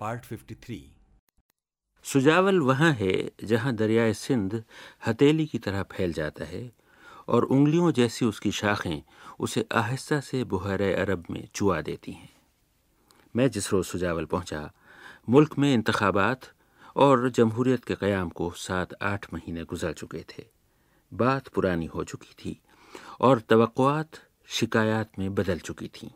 Part 53 Sujawal वहाँ है जहाँ दरियाए सिंध हथेली की तरह फैल जाता है और उंगलियों जैसी उसकी शाखें उसे आहिस्ता से बुहर अरब में चुआ देती हैं। मैं जिस रोज़ सुजावल पहुँचा, मुल्क में इंतखाबात और जमहूरियत के क़याम को सात आठ महीने गुजर चुके थे। बात पुरानी हो चुकी थी और तवक़ात शिकायत में बदल चुकी थीं।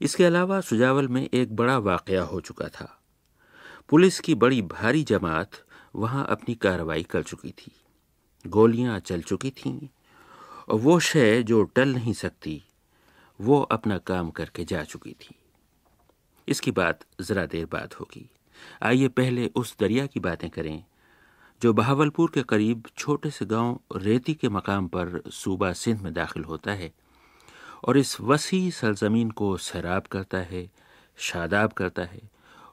इसके अलावा सुजावल में एक बड़ा वाक़ हो चुका था। पुलिस की बड़ी भारी जमात वहाँ अपनी कार्रवाई कर चुकी थी। गोलियाँ चल चुकी थीं, और वो शय जो टल नहीं सकती, वो अपना काम करके जा चुकी थी। इसकी बात ज़रा देर बाद होगी। आइए पहले उस दरिया की बातें करें, जो बहावलपुर के करीब छोटे से गाँव रेती के मकाम पर सूबा सिंध में दाखिल होता है। और इस वसी सरजमीन को सैराब करता है, शादाब करता है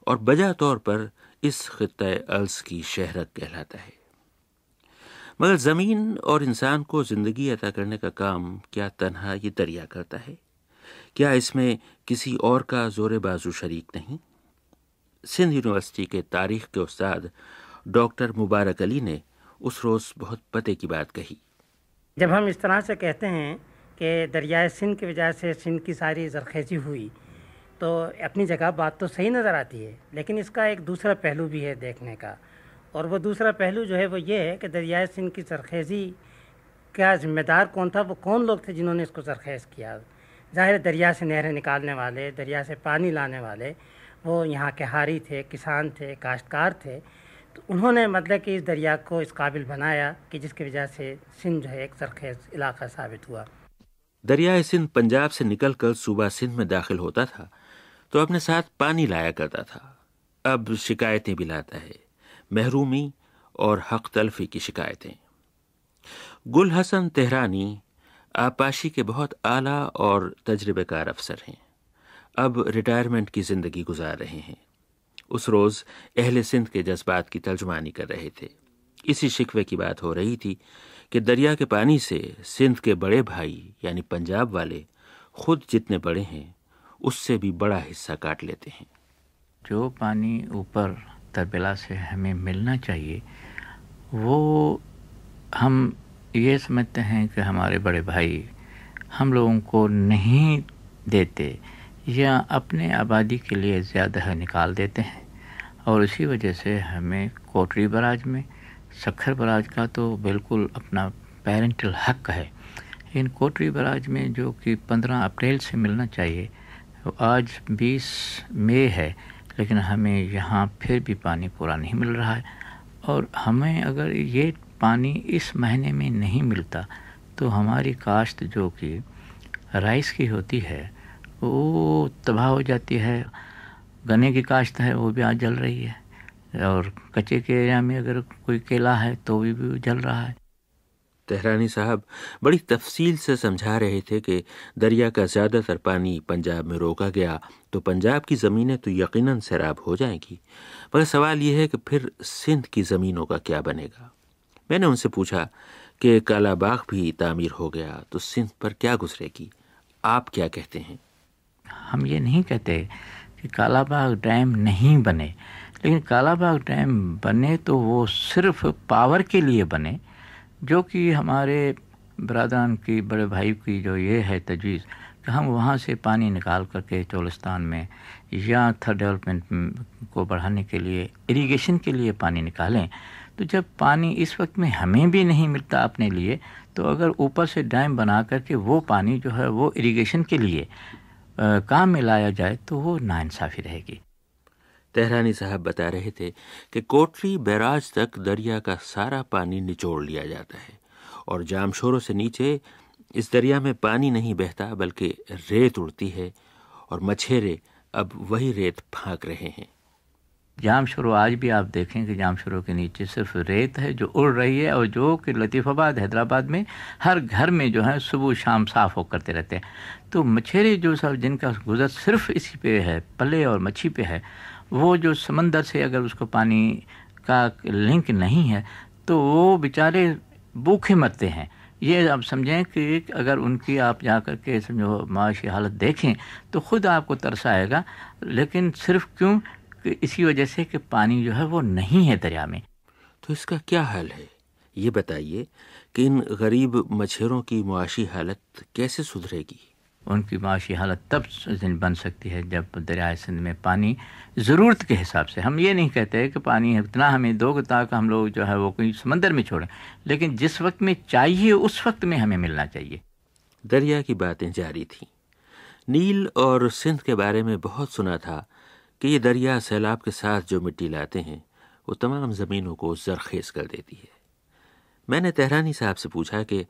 और बजा तौर पर इस ख़त अल्स की शहरत कहलाता है। मगर ज़मीन और इंसान को ज़िंदगी अदा करने का काम क्या तनहा ये दरिया करता है? क्या इसमें किसी और का ज़ोर बाजू शरीक नहीं? सिंध यूनिवर्सिटी के तारीख के उस्ताद डॉक्टर मुबारक अली ने उस रोज़ बहुत पते की बात कही। जब हम इस तरह से कहते हैं कि दरियाए सिंध की वजह से सिंध की सारी जरखेज़ी हुई। तो अपनी जगह बात तो सही नज़र आती है, लेकिन इसका एक दूसरा पहलू भी है देखने का। और वो दूसरा पहलू जो है वो ये है कि दरियाए सिंध की सरखेज़ी का ज़िम्मेदार कौन था? वो कौन लोग थे जिन्होंने इसको सरखेज़ किया? ज़ाहिर दरिया से नहरें निकालने वाले, दरिया से पानी लाने वाले, वो यहाँ के हारी थे, किसान थे, काश्तकार थे। तो उन्होंने मतलब कि इस दरिया को इस काबिल बनाया कि जिसकी वजह से सिंध जो है एक सरखेज़ इलाका साबित हुआ। दरियाए सिंध पंजाब से निकलकर सूबा सिंध में दाखिल होता था तो अपने साथ पानी लाया करता था। अब शिकायतें भी लाता है, महरूमी और हक तलफी की शिकायतें। गुल हसन तेहरानी आपाशी के बहुत आला और तजर्बेकार अफसर हैं। अब रिटायरमेंट की ज़िंदगी गुजार रहे हैं। उस रोज़ अहल सिंध के जज्बात की तर्जुमानी कर रहे थे। इसी शिकवे की बात हो रही थी कि दरिया के पानी से सिंध के बड़े भाई, यानी पंजाब वाले, खुद जितने बड़े हैं, उससे भी बड़ा हिस्सा काट लेते हैं। जो पानी ऊपर तरबेला से हमें मिलना चाहिए, वो हम ये समझते हैं कि हमारे बड़े भाई हम लोगों को नहीं देते या अपने आबादी के लिए ज़्यादा निकाल देते हैं और इसी वजह से हमें कोटरी बराज में सखर बराज का तो बिल्कुल अपना पेरेंटल हक है। इन कोटरी बराज में जो कि 15 अप्रैल से मिलना चाहिए आज 20 मई है, लेकिन हमें यहाँ फिर भी पानी पूरा नहीं मिल रहा है। और हमें अगर ये पानी इस महीने में नहीं मिलता तो हमारी काश्त जो कि राइस की होती है, वो तबाह हो जाती है। गन्ने की काश्त है, वो भी आज जल रही है। और कच्चे के एरिया में अगर कोई केला है तो भी, भी जल रहा है। तेहरानी साहब बड़ी तफसील से समझा रहे थे कि दरिया का ज़्यादातर पानी पंजाब में रोका गया तो पंजाब की ज़मीनें तो यकीनन सैराब हो जाएँगी। मगर सवाल यह है कि फिर सिंध की ज़मीनों का क्या बनेगा? मैंने उनसे पूछा कि काला बाग भी तामीर हो गया तो सिंध पर क्या गुजरेगी? आप क्या कहते हैं? हम ये नहीं कहते कि काला बाग डैम नहीं बने लेकिन कालाबाग डैम बने तो वो सिर्फ़ पावर के लिए बने जो कि हमारे बरदरान की बड़े भाई की जो ये है तजवीज़ कि हम वहाँ से पानी निकाल करके चोलिस्तान में या थर्ड डेवलपमेंट को बढ़ाने के लिए इरिगेशन के लिए पानी निकालें। तो जब पानी इस वक्त में हमें भी नहीं मिलता अपने लिए तो अगर ऊपर से डैम बना करके वो पानी जो है वो इरिगेशन के लिए आ, काम में लाया जाए तो वो नाइंसाफ़ी रहेगी। तेहरानी साहब बता रहे थे कि कोटली बैराज तक दरिया का सारा पानी निचोड़ लिया जाता है और जामशोरों से नीचे इस दरिया में पानी नहीं बहता, बल्कि रेत उड़ती है और मछेरे अब वही रेत फाँक रहे हैं। जामशोरो, आज भी आप देखें कि जामशोरों के नीचे सिर्फ़ रेत है जो उड़ रही है और जो कि लतीफ़ाबाद, हैदराबाद में हर घर में जो है सुबह शाम साफ़ हो करते रहते हैं। तो मछेरे जो सब जिनका गुजर सिर्फ़ इसी पे है पले और मच्छी पे है वो जो समंदर से अगर उसको पानी का लिंक नहीं है तो वो बेचारे भूखे मरते हैं। ये आप समझें कि अगर उनकी आप जा कर के समझो माशी हालत देखें तो ख़ुद आपको तरस आएगा। लेकिन सिर्फ़ क्यों? इसी वजह से कि पानी जो है वो नहीं है दरिया में। तो इसका क्या हल है? ये बताइए कि इन गरीब मछेरों की मुआशी हालत कैसे सुधरेगी? उनकी माशी हालत तब बन सकती है जब दरियाए सिंध में पानी ज़रूरत के हिसाब से। हम ये नहीं कहते कि पानी इतना हमें दो ताकि हम लोग जो है वो कोई समंदर में छोड़ें, लेकिन जिस वक्त में चाहिए उस वक्त में हमें मिलना चाहिए। दरिया की बातें जारी थीं। नील और सिंध के बारे में बहुत सुना था कि ये दरिया सैलाब के साथ जो मिट्टी लाते हैं, वो तमाम ज़मीनों को जरखेज कर देती है। मैंने तेहरानी साहब से पूछा कि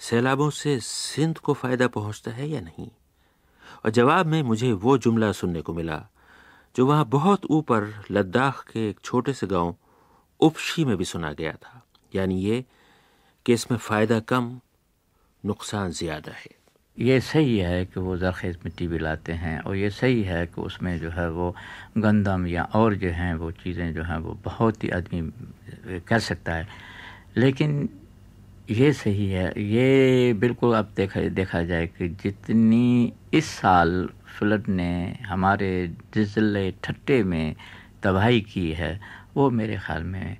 सैलाबों से सिंध को फ़ायदा पहुँचता है या नहीं? और जवाब में मुझे वो जुमला सुनने को मिला, जो वहाँ बहुत ऊपर लद्दाख के एक छोटे से गाँव उपशी में भी सुना गया था। यानी ये कि इसमें फ़ायदा कम, नुकसान ज़्यादा है। ये सही है कि वो जरखेज़ मिट्टी भी लाते हैं, और ये सही है कि उसमें जो है वो गंदम या और जो हैं वो चीज़ें जो हैं वो बहुत ही आदमी कर सकता है। लेकिन ये सही है। ये बिल्कुल अब देखा देखा जाए कि जितनी इस साल फ्लड ने हमारे ज़िले ठट्टे में तबाही की है, वो मेरे ख्याल में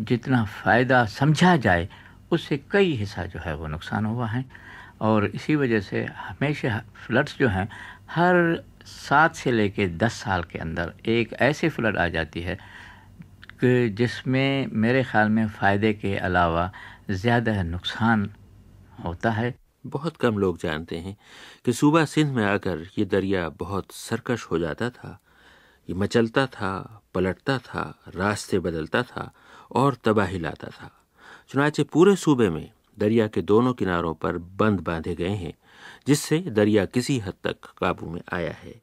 जितना फ़ायदा समझा जाए, उससे कई हिस्सा जो है वो नुकसान हुआ है। और इसी वजह से हमेशा फ्लड्स जो हैं, हर सात से लेके दस साल के अंदर एक ऐसे फ्लड आ जाती है कि जिसमें मेरे ख्याल में फ़ायदे के अलावा ज़्यादा नुकसान होता है। बहुत कम लोग जानते हैं कि सूबा सिंध में आकर ये दरिया बहुत सरकश हो जाता था। ये मचलता था, पलटता था, रास्ते बदलता था और तबाही लाता था। चुनाचे पूरे सूबे में दरिया के दोनों किनारों पर बंद बांधे गए हैं, जिससे दरिया किसी हद तक काबू में आया है।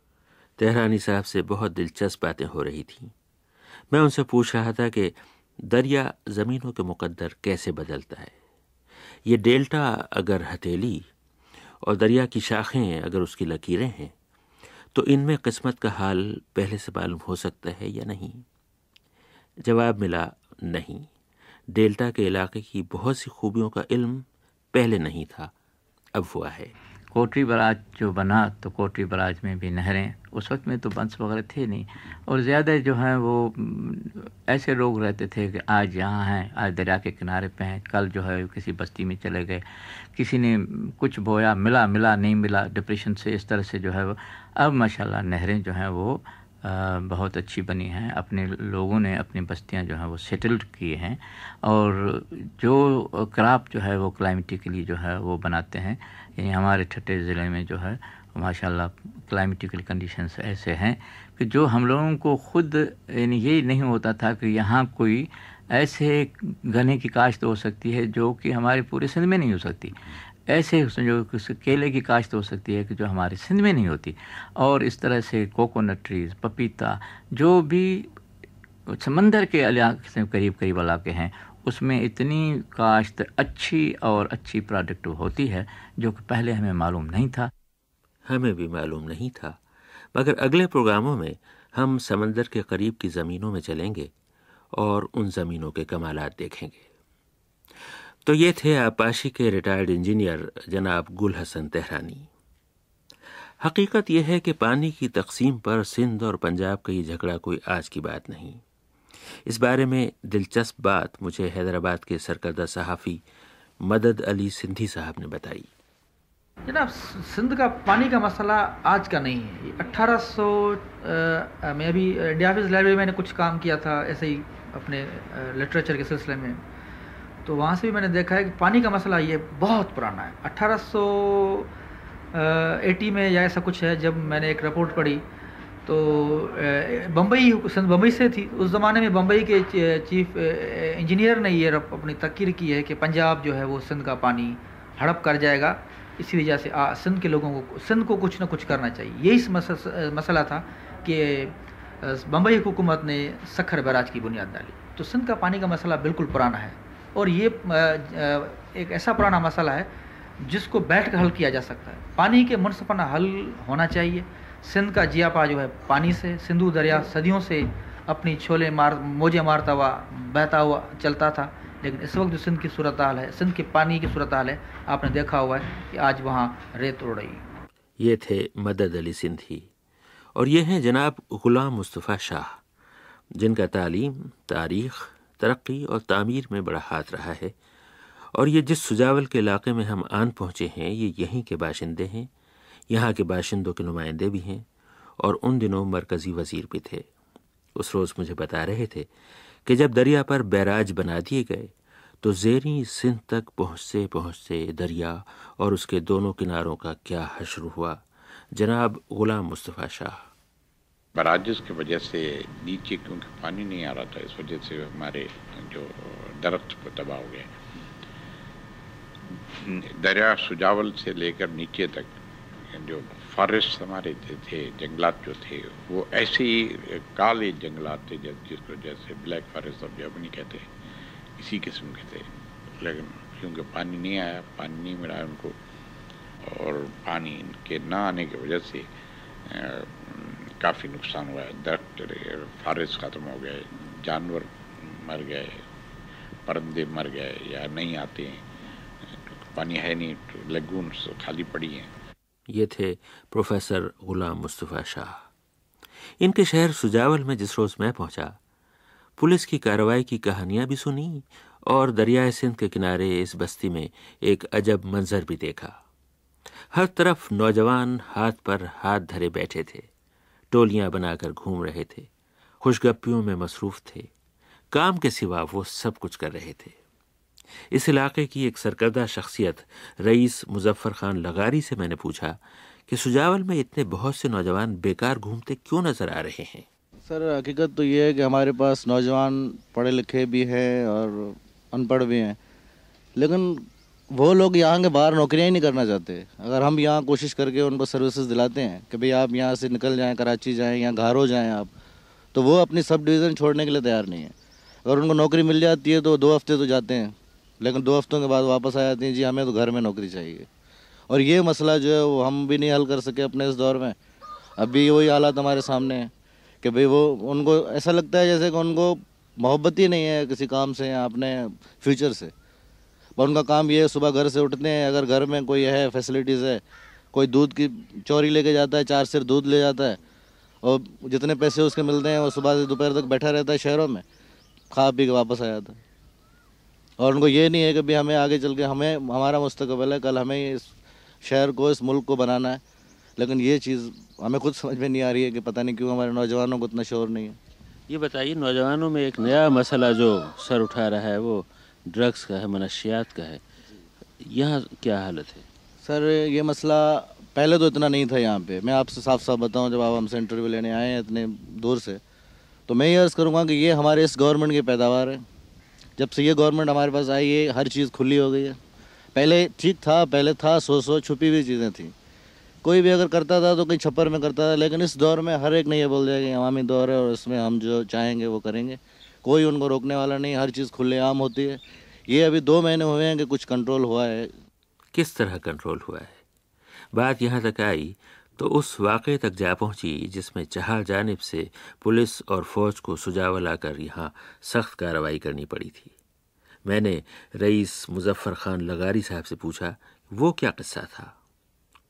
तेहरानी साहब से बहुत दिलचस्प बातें हो रही थीं। मैं उनसे पूछ रहा था कि दरिया ज़मीनों के मुकद्दर कैसे बदलता है? ये डेल्टा अगर हथेली और दरिया की शाखें अगर उसकी लकीरें हैं तो इनमें किस्मत का हाल पहले से मालूम हो सकता है या नहीं? जवाब मिला, नहीं। डेल्टा के इलाके की बहुत सी खूबियों का इल्म पहले नहीं था, अब हुआ है। कोटरी बराज जो बना तो कोटरी बराज में भी नहरें। उस वक्त में तो बंस वगैरह थे नहीं। और ज़्यादा जो हैं वो ऐसे लोग रहते थे कि आज यहाँ हैं, आज दरिया के किनारे पे हैं, कल जो है किसी बस्ती में चले गए। किसी ने कुछ बोया, मिला मिला, नहीं मिला डिप्रेशन से इस तरह से जो है वो। अब माशाल्लाह नहरें जो हैं वो बहुत अच्छी बनी हैं। अपने लोगों ने अपनी बस्तियाँ जो हैं वो सेटल्ड किए हैं। और जो क्राप जो है वो क्लाइमेटिकली जो है वो बनाते हैं। यानी हमारे छठे ज़िले में जो है, माशाल्लाह क्लाइमेटिकल कंडीशंस ऐसे हैं कि जो हम लोगों को खुद, यानी ये नहीं होता था कि यहाँ कोई ऐसे गने की काश्त हो सकती है जो कि हमारे पूरे सिंध में नहीं हो सकती। ऐसे जो केले की काश्त हो सकती है कि जो हमारे सिंध में नहीं होती। और इस तरह से कोकोनट ट्रीज पपीता जो भी, समंदर के करीब करीब इलाके हैं उसमें इतनी काश्त अच्छी और अच्छी प्रोडक्ट होती है, जो कि पहले हमें मालूम नहीं था। हमें भी मालूम नहीं था। मगर अगले प्रोग्रामों में हम समंदर के करीब की ज़मीनों में चलेंगे और उन ज़मीनों के कमालात देखेंगे। तो ये थे आपाशी के रिटायर्ड इंजीनियर जनाब गुल हसन तेहरानी। हकीकत यह है कि पानी की तकसीम पर सिंध और पंजाब का ये झगड़ा कोई आज की बात नहीं। इस बारे में दिलचस्प बात मुझे हैदराबाद के सरकर्दा सहाफ़ी मदद अली सिंधी साहब ने बताई। जनाब, सिंध का पानी का मसला आज का नहीं है। अट्ठारह सौ में अभी इंडिया हाफिज़ लाइब्रेरी में मैंने कुछ काम किया था, ऐसे ही अपने लिटरेचर के सिलसिले में। तो वहाँ से भी मैंने देखा है कि पानी का मसला ये बहुत पुराना है। अट्ठारह सौ एटी में या ऐसा कुछ है, जब मैंने एक रिपोर्ट पढ़ी तो बम्बई बम्बई से थी। उस ज़माने में बम्बई के चीफ इंजीनियर ने ये अपनी तकीर की है कि पंजाब जो है वो सिंध का पानी हड़प कर जाएगा। इसी वजह से सिंध के लोगों को, सिंध को कुछ ना कुछ करना चाहिए। यही मसला था कि बम्बई हुकूमत ने सखर बराज की बुनियाद डाली। तो सिंध का पानी का मसला बिल्कुल पुराना है। और ये एक ऐसा पुराना मसला है जिसको बैठ कर हल किया जा सकता है। पानी के मुनसफाना हल होना चाहिए। सिंध का जियापा जो है पानी से, सिंधु दरिया सदियों से अपनी छोले मार, मोजे मारता हुआ, बहता हुआ चलता था। लेकिन इस वक्त जो सिंध की सूरत हाल है, सिंध के पानी की सूरत हाल है, आपने देखा हुआ है कि आज वहाँ रेत उड़ रही ये थे मदद अली सिंधी। और ये हैं जनाब ग़ुलाम मुस्तफ़ा शाह, जिनका तालीम, तारीख़, तरक्की और तामीर में बड़ा हाथ रहा है। और ये जिस सुजावल के इलाके में हम आन पहुँचे हैं, ये यहीं के बाशिंदे हैं। यहाँ के बाशिंदों के नुमाइंदे भी हैं और उन दिनों मरकज़ी वज़ीर भी थे। उस रोज़ मुझे बता रहे थे कि जब दरिया पर बैराज बना दिए गए तो जेरी सिंध तक पहुँचते पहुँचते दरिया और उसके दोनों किनारों का क्या हशर हुआ। जनाब गुलाम मुस्तफ़ा शाह। बराजिश की वजह से नीचे क्योंकि पानी नहीं आ रहा था, इस वजह से हमारे जो दरख्त को तबाह हो गए। दरिया सुजावल से लेकर नीचे तक जो फॉरेस्ट हमारे थे जंगलात जो थे, वो ऐसे ही काले जंगलात थे जिसको जैसे ब्लैक फॉरेस्ट ऑफ़ जर्मनी कहते हैं, इसी किस्म के थे। लेकिन क्योंकि पानी नहीं आया, पानी नहीं मिला उनको, और पानी के ना आने की वजह से काफ़ी नुकसान हुआ दरख्त फॉरेस्ट ख़त्म हो गए, जानवर मर गए, परिंदे मर गए, या नहीं आते हैं, पानी है नहीं तो लगून खाली पड़ी हैं। ये थे प्रोफेसर गुलाम मुस्तफ़ा शाह। इनके शहर सुजावल में जिस रोज़ मैं पहुँचा, पुलिस की कार्रवाई की कहानियाँ भी सुनी और दरियाए सिंध के किनारे इस बस्ती में एक अजब मंजर भी देखा। हर तरफ़ नौजवान हाथ पर हाथ धरे बैठे थे, टोलियाँ बनाकर घूम रहे थे, खुशगप्पियों में मसरूफ थे, काम के सिवा वो सब कुछ कर रहे थे। इस इलाके की एक सरकर्दा शख्सियत, रईस मुजफ्फर खान लगारी से मैंने पूछा कि सुजावल में इतने बहुत से नौजवान बेकार घूमते क्यों नज़र आ रहे हैं? सर, हकीकत तो ये है कि हमारे पास नौजवान पढ़े लिखे भी हैं और अनपढ़ भी हैं। लेकिन वो लोग यहाँ के बाहर नौकरियाँ ही नहीं करना चाहते। अगर हम यहाँ कोशिश करके उनको सर्विसेज़ दिलाते हैं कि भाई आप यहाँ से निकल जाएँ, कराची जाएँ या घारो जाएँ आप तो वो अपनी सब डिवीज़न छोड़ने के लिए तैयार नहीं है। अगर उनको नौकरी मिल जाती है तो दो हफ़्ते तो जाते हैं। लेकिन दो हफ्तों के बाद वापस आ जाती हैं, जी, हमें तो घर में नौकरी चाहिए। और ये मसला जो है, वो हम भी नहीं हल कर सके अपने इस दौर में। अभी वही हालात हमारे सामने हैं कि भाई वो, उनको, ऐसा लगता है जैसे कि उनको मोहब्बत ही नहीं है किसी काम से या अपने फ्यूचर से। पर उनका काम ये है, सुबह घर से उठते हैं, अगर घर में कोई है, फैसिलिटीज़ है, कोई दूध की चोरी लेके जाता है, चार सिर दूध ले जाता है, और जितने पैसे उसके मिलते हैं, वो सुबह से दोपहर तक बैठा रहता है शहरों में, खा पी के वापस आ जाता है। और उनको ये नहीं है कि भाई हमें आगे चल के हमें हमारा मुस्तकबल है कल हमें इस शहर को इस मुल्क को बनाना है। लेकिन ये चीज़ हमें खुद समझ में नहीं आ रही है कि पता नहीं क्यों हमारे नौजवानों को इतना शोर नहीं है। ये बताइए नौजवानों में एक नया मसला जो सर उठा रहा है वो ड्रग्स का है मनशियात का है। यहाँ क्या हालत है? सर ये मसला पहले तो इतना नहीं था यहाँ पे। मैं आपसे साफ़ साफ़ बताऊँ जब आप हमसे इंटरव्यू लेने आए हैं इतने दूर से तो मैं ये अर्ज़ करूँगा कि ये हमारे इस गवर्नमेंट की पैदावार है। जब से ये गवर्नमेंट हमारे पास आई है हर चीज़ खुली हो गई है। पहले ठीक था, पहले था सो सो छुपी हुई चीज़ें थी। कोई भी अगर करता था तो कहीं छप्पर में करता था, लेकिन इस दौर में हर एक ने ये बोल दिया कि अवामी दौर है और इसमें हम जो चाहेंगे वो करेंगे। कोई उनको रोकने वाला नहीं, हर चीज़ खुलेआम होती है। ये अभी दो महीने हुए हैं कि कुछ कंट्रोल हुआ है। किस तरह कंट्रोल हुआ है? बात यहाँ तक आई तो उस वाक़े तक जा पहुँची, जिसमें जहाँ जानब से पुलिस और फौज को सुजाव लाकर यहाँ सख्त कार्रवाई करनी पड़ी थी। मैंने रईस मुजफ्फ़र खान लगारी साहब से पूछा, वो क्या किस्सा था?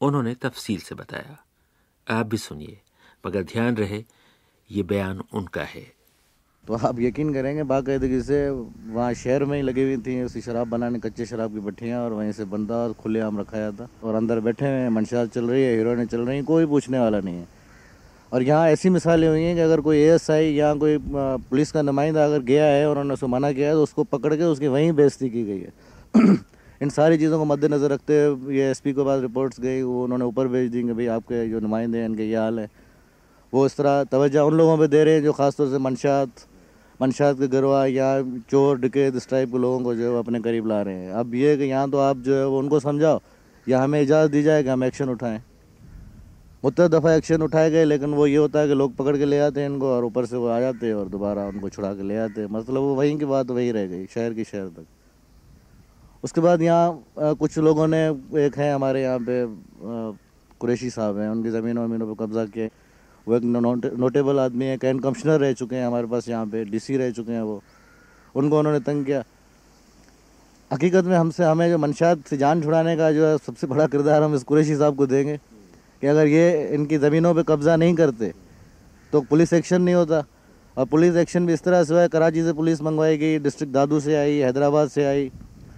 उन्होंने तफसील से बताया, आप भी सुनिए, मगर ध्यान रहे, ये बयान उनका है। तो आप यकीन करेंगे बाकायदगी से वहाँ शहर में ही लगी हुई थी, उसी शराब बनाने, कच्चे शराब की भट्टियाँ और वहीं से बंदा खुले आम रखाया था, और अंदर बैठे हुए हैं मंशात चल रही है हीरोइनें चल रही हैं, कोई पूछने वाला नहीं है। और यहाँ ऐसी मिसालें हुई हैं कि अगर कोई एस आई या कोई पुलिस का नुमाइंदा अगर गया है, और उन्होंने उसको मना किया है तो उसको पकड़ के उसकी वहीं बेजती की गई है। इन सारी चीज़ों को मद्देनज़र रखते हुए ये एस पी के पास रिपोर्ट्स गई, वो उन्होंने ऊपर भेज दी कि भाई आपके जो नुमाइंदे हैं, इनके ये हाल है। वो इस तरह तवज्जो उन लोगों पर दे रहे हैं, जो ख़ासतौर से मंशात मंशात के गरवा या चोर, डकैत इस टाइप के लोगों को जो है अपने करीब ला रहे हैं। अब ये कि यहाँ तो आप जो है वो उनको समझाओ, या हमें इजाज़त दी जाए कि हम एक्शन उठाएँ। मुत दफ़ा एक्शन उठाए गए, लेकिन वो ये होता है कि लोग पकड़ के ले आते हैं इनको और ऊपर से वो आ जाते हैं और दोबारा उनको छुड़ा के ले आते हैं। मतलब वो वहीं की बात वही रह गई, शहर की शहर तक। उसके बाद यहाँ कुछ लोगों ने, एक है हमारे यहाँ पे कुरेशी साहब हैं, उनकी ज़मीनों वमीनों पर कब्ज़ा किया। वो एक नोटेबल आदमी है, कैन कमिश्नर रह चुके हैं हमारे पास यहाँ पे डीसी रह चुके हैं वो। उनको उन्होंने तंग किया। हकीकत में हमसे, हमें जो मंशात से जान छुड़ाने का जो है सबसे बड़ा किरदार हम इस कुरेशी साहब को देंगे, कि अगर ये इनकी ज़मीनों पे कब्ज़ा नहीं करते तो पुलिस एक्शन नहीं होता। और पुलिस एक्शन भी इस तरह से हुआ कराची से पुलिस मंगवाई गई, डिस्ट्रिक्ट दादू से आई, हैदराबाद से आई,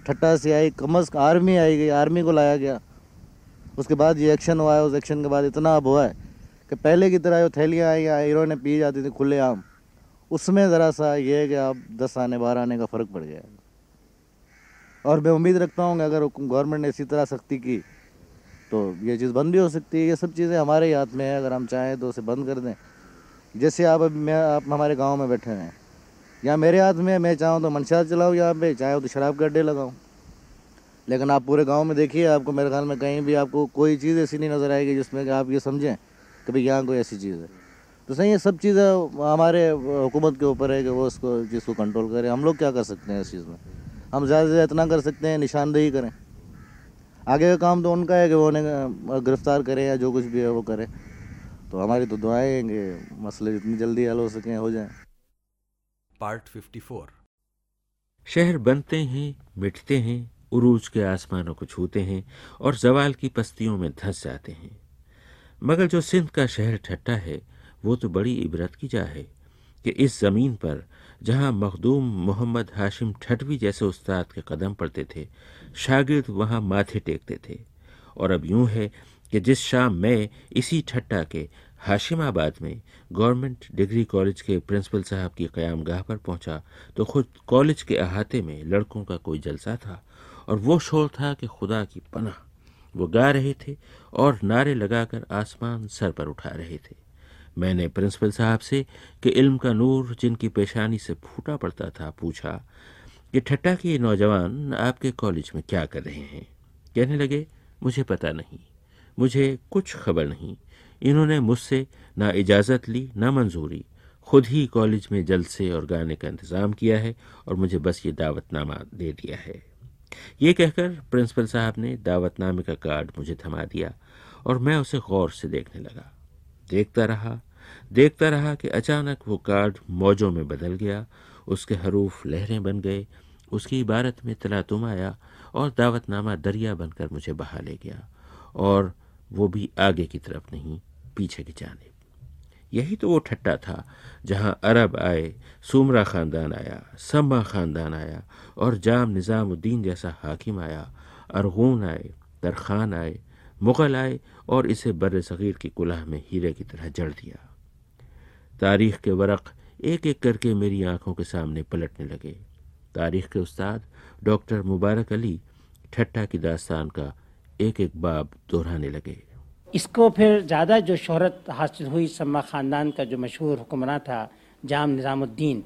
ठट्टा से आई कमस आर्मी आई गई, आर्मी को लाया गया। उसके बाद ये एक्शन हुआ है, उस एक्शन के बाद इतना अब हुआ है। कि पहले की तरह जो थैलियाँ आई या हीरो ने पी जाती थी खुले आम, उसमें ज़रा सा ये है कि अब दस आने, बारह आने का फ़र्क पड़ गया और मैं उम्मीद रखता हूँ कि अगर गवर्नमेंट ने इसी तरह सख्ती की तो ये चीज़ बंद भी हो सकती है। ये सब चीज़ें हमारे ही हाथ में है, अगर हम चाहें तो उसे बंद कर दें। जैसे आप अभी मैं, आप हमारे गाँव में बैठे हैं, या मेरे हाथ में मैं चाहूँ तो मंशा चलाऊँ यहाँ पे, चाहे तो शराब के अड्डे लगाऊँ। लेकिन आप पूरे गाँव में देखिए, आपको मेरे ख्याल में कहीं भी आपको कोई चीज़ ऐसी नहीं नज़र आएगी जिसमें कि आप ये समझें कि भाई यहाँ कोई ऐसी चीज़ है। तो सही ये सब चीज़ें हमारे हुकूमत के ऊपर है कि वो उसको जिसको कंट्रोल करें। हम लोग क्या कर सकते हैं इस चीज़ में? हम ज़्यादा से ज़्यादा इतना कर सकते हैं निशानदेही करें। आगे का काम तो उनका है कि वो उन्हें गिरफ़्तार करें या जो कुछ भी है वो करें। तो हमारी तो दुआएँ हैं कि मसले जितनी जल्दी हल हो सकें हो जाएँ। पार्ट 54 शहर बनते हैं मिटते हैं उरूज के आसमानों को छूते हैं और जवाल की पस्तियों में धंस जाते हैं। मगर जो सिंध का शहर ठट्टा है, वो तो बड़ी इबरत की जा है, कि इस ज़मीन पर, जहाँ मखदूम मोहम्मद हाशिम ठटवी जैसे उस्ताद के कदम पड़ते थे, शागिर्द वहाँ माथे टेकते थे। और अब यूँ है कि जिस शाम मैं इसी ठट्टा के हाशिमाबाद में गवर्नमेंट डिग्री कॉलेज के प्रिंसिपल साहब की क़याम गाह पर पहुँचा तो खुद कॉलेज के अहाते में लड़कों का कोई जलसा था, और वो शोर था कि खुदा की पनाह। वो गा रहे थे और नारे लगाकर आसमान सर पर उठा रहे थे। मैंने प्रिंसिपल साहब से कि इल्म का नूर जिनकी पेशानी से फूटा पड़ता था पूछा कि, ठट्टा के नौजवान आपके कॉलेज में क्या कर रहे हैं? कहने लगे, मुझे पता नहीं, मुझे कुछ खबर नहीं। इन्होंने मुझसे ना इजाज़त ली, ना मंजूरी। खुद ही कॉलेज में जलसे और गाने का इंतज़ाम किया है और मुझे बस ये दावतनामा दे दिया है। ये कहकर प्रिंसिपल साहब ने दावतनामे का कार्ड मुझे थमा दिया और मैं उसे गौर से देखने लगा। देखता रहा देखता रहा कि अचानक वो कार्ड मौजों में बदल गया, उसके हरूफ लहरें बन गए, उसकी इबारत में तलातुम आया और दावतनामा दरिया बनकर मुझे बहा ले गया और वो भी आगे की तरफ़ नहीं, पीछे की जाने। यही तो वो ठट्टा था, जहाँ अरब आए, सुमरा खानदान आया, सम्मा खानदान आया, और जाम निज़ामुद्दीन जैसा हाकिम आया, अरगून आए, दरखान आए, मुग़ल आए, और इसे बर सग़ीर की कुलाह में हीरे की तरह जड़ दिया। तारीख़ के वरक़ एक एक करके मेरी आँखों के सामने पलटने लगे। तारीख़ के उस्ताद, डॉक्टर मुबारक अली, ठट्टा की दास्तान का एक एक बाब दोहराने लगे। इसको फिर ज़्यादा जो शहरत हासिल हुई सम्मा ख़ानदान का जो मशहूर हुक्मरान था, जाम निज़ामुद्दीन।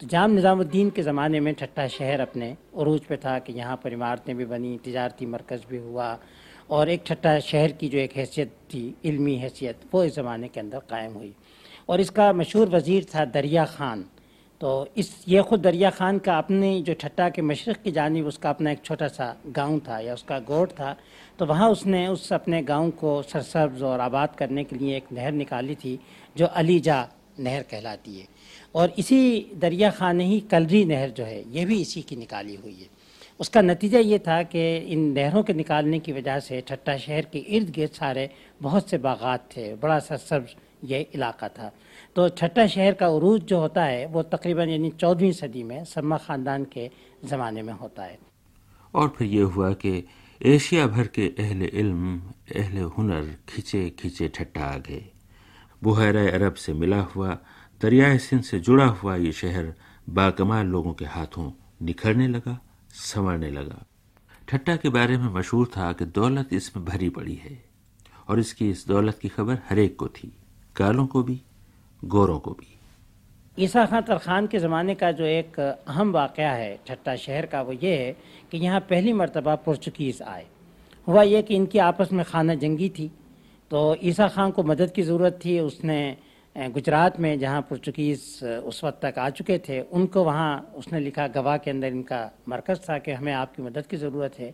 तो जाम निज़ामुद्दीन के ज़माने में ठट्टा शहर अपने अरूज पे था कि यहाँ पर इमारतें भी बनी, तजारती मरकज़ भी हुआ और एक ठट्टा शहर की जो एक हैसियत थी, इल्मी हैसियत, वो इस ज़माने के अंदर कायम हुई। और इसका मशहूर वज़ीर था दरिया ख़ान। तो इस ये ख़ुद दरिया ख़ान का अपने जो ठट्टा के मशरक़ की जानब, उसका अपना एक छोटा सा गाँव था या उसका गोट था तो वहाँ उसने उस अपने गाँव को सरसब्ज और आबाद करने के लिए एक नहर निकाली थी, जो अलीजा नहर कहलाती है। और इसी दरिया ख़ान ही कलरी नहर जो है, ये भी इसी की निकाली हुई है। उसका नतीजा ये था कि इन नहरों के निकालने की वजह से ठट्टा शहर के इर्द गिर्द सारे बहुत से बागात थे, बड़ा सरसब्ज ये इलाका था। तो छठा शहर का उरूज जो होता है, वो तकरीबन यानी चौदहवीं सदी में सम्मा ख़ानदान के ज़माने में होता है। और फिर ये हुआ कि एशिया भर के अहल इल्म, अहल हुनर खिंचे खिंचे ठट्टा आ गए बुहर अरब से मिला हुआ, दरियाए सिंध से जुड़ा हुआ ये शहर बाकमाल लोगों के हाथों निखरने लगा, संवरने लगा। ठट्टा के बारे में मशहूर था कि दौलत इसमें भरी पड़ी है, और इसकी इस दौलत की खबर हरेक को थी, कालों को भी। गोरों को भी। ईसा खां तरखान के ज़माने का जो एक अहम वाक़ है छट्टा शहर का वो ये है कि यहाँ पहली मरतबा पुर्चुगीज़ आए। हुआ ये कि इनकी आपस में खाना जंगी थी तो ईसा खां को मदद की ज़रूरत थी। उसने गुजरात में जहाँ पुर्चुगीज़ उस वक्त तक आ चुके थे, उनको वहाँ उसने लिखा गवाह के अंदर इनका मरकज़ था कि हमें आपकी मदद की ज़रूरत है।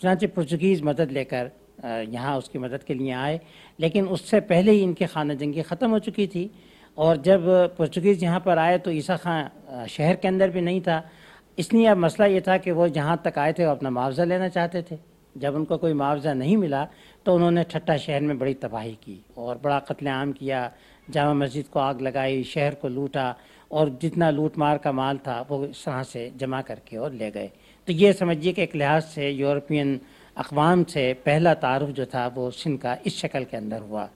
चुनाचे पुर्चुगीज़ मदद लेकर यहाँ उसकी मदद के लिए आए, लेकिन उससे पहले ही इनकी खाना जंगी ख़त्म हो चुकी थी। और जब पुर्तगीज़ यहाँ पर आए तो ईसा खां शहर के अंदर भी नहीं था। इसलिए अब मसला ये था कि वो जहाँ तक आए थे, वो अपना मुआवजा लेना चाहते थे। जब उनको कोई मुआवजा नहीं मिला तो उन्होंने ठट्टा शहर में बड़ी तबाही की और बड़ा कत्लेआम किया। जामा मस्जिद को आग लगाई, शहर को लूटा और जितना लूट मार का माल था, वो इस तरह से जमा करके और ले गए। तो ये समझिए कि एक लिहाज से यूरोपियन अकवाम से पहला तारुफ जो था, वो सिंध का इस शक्ल के अंदर हुआ।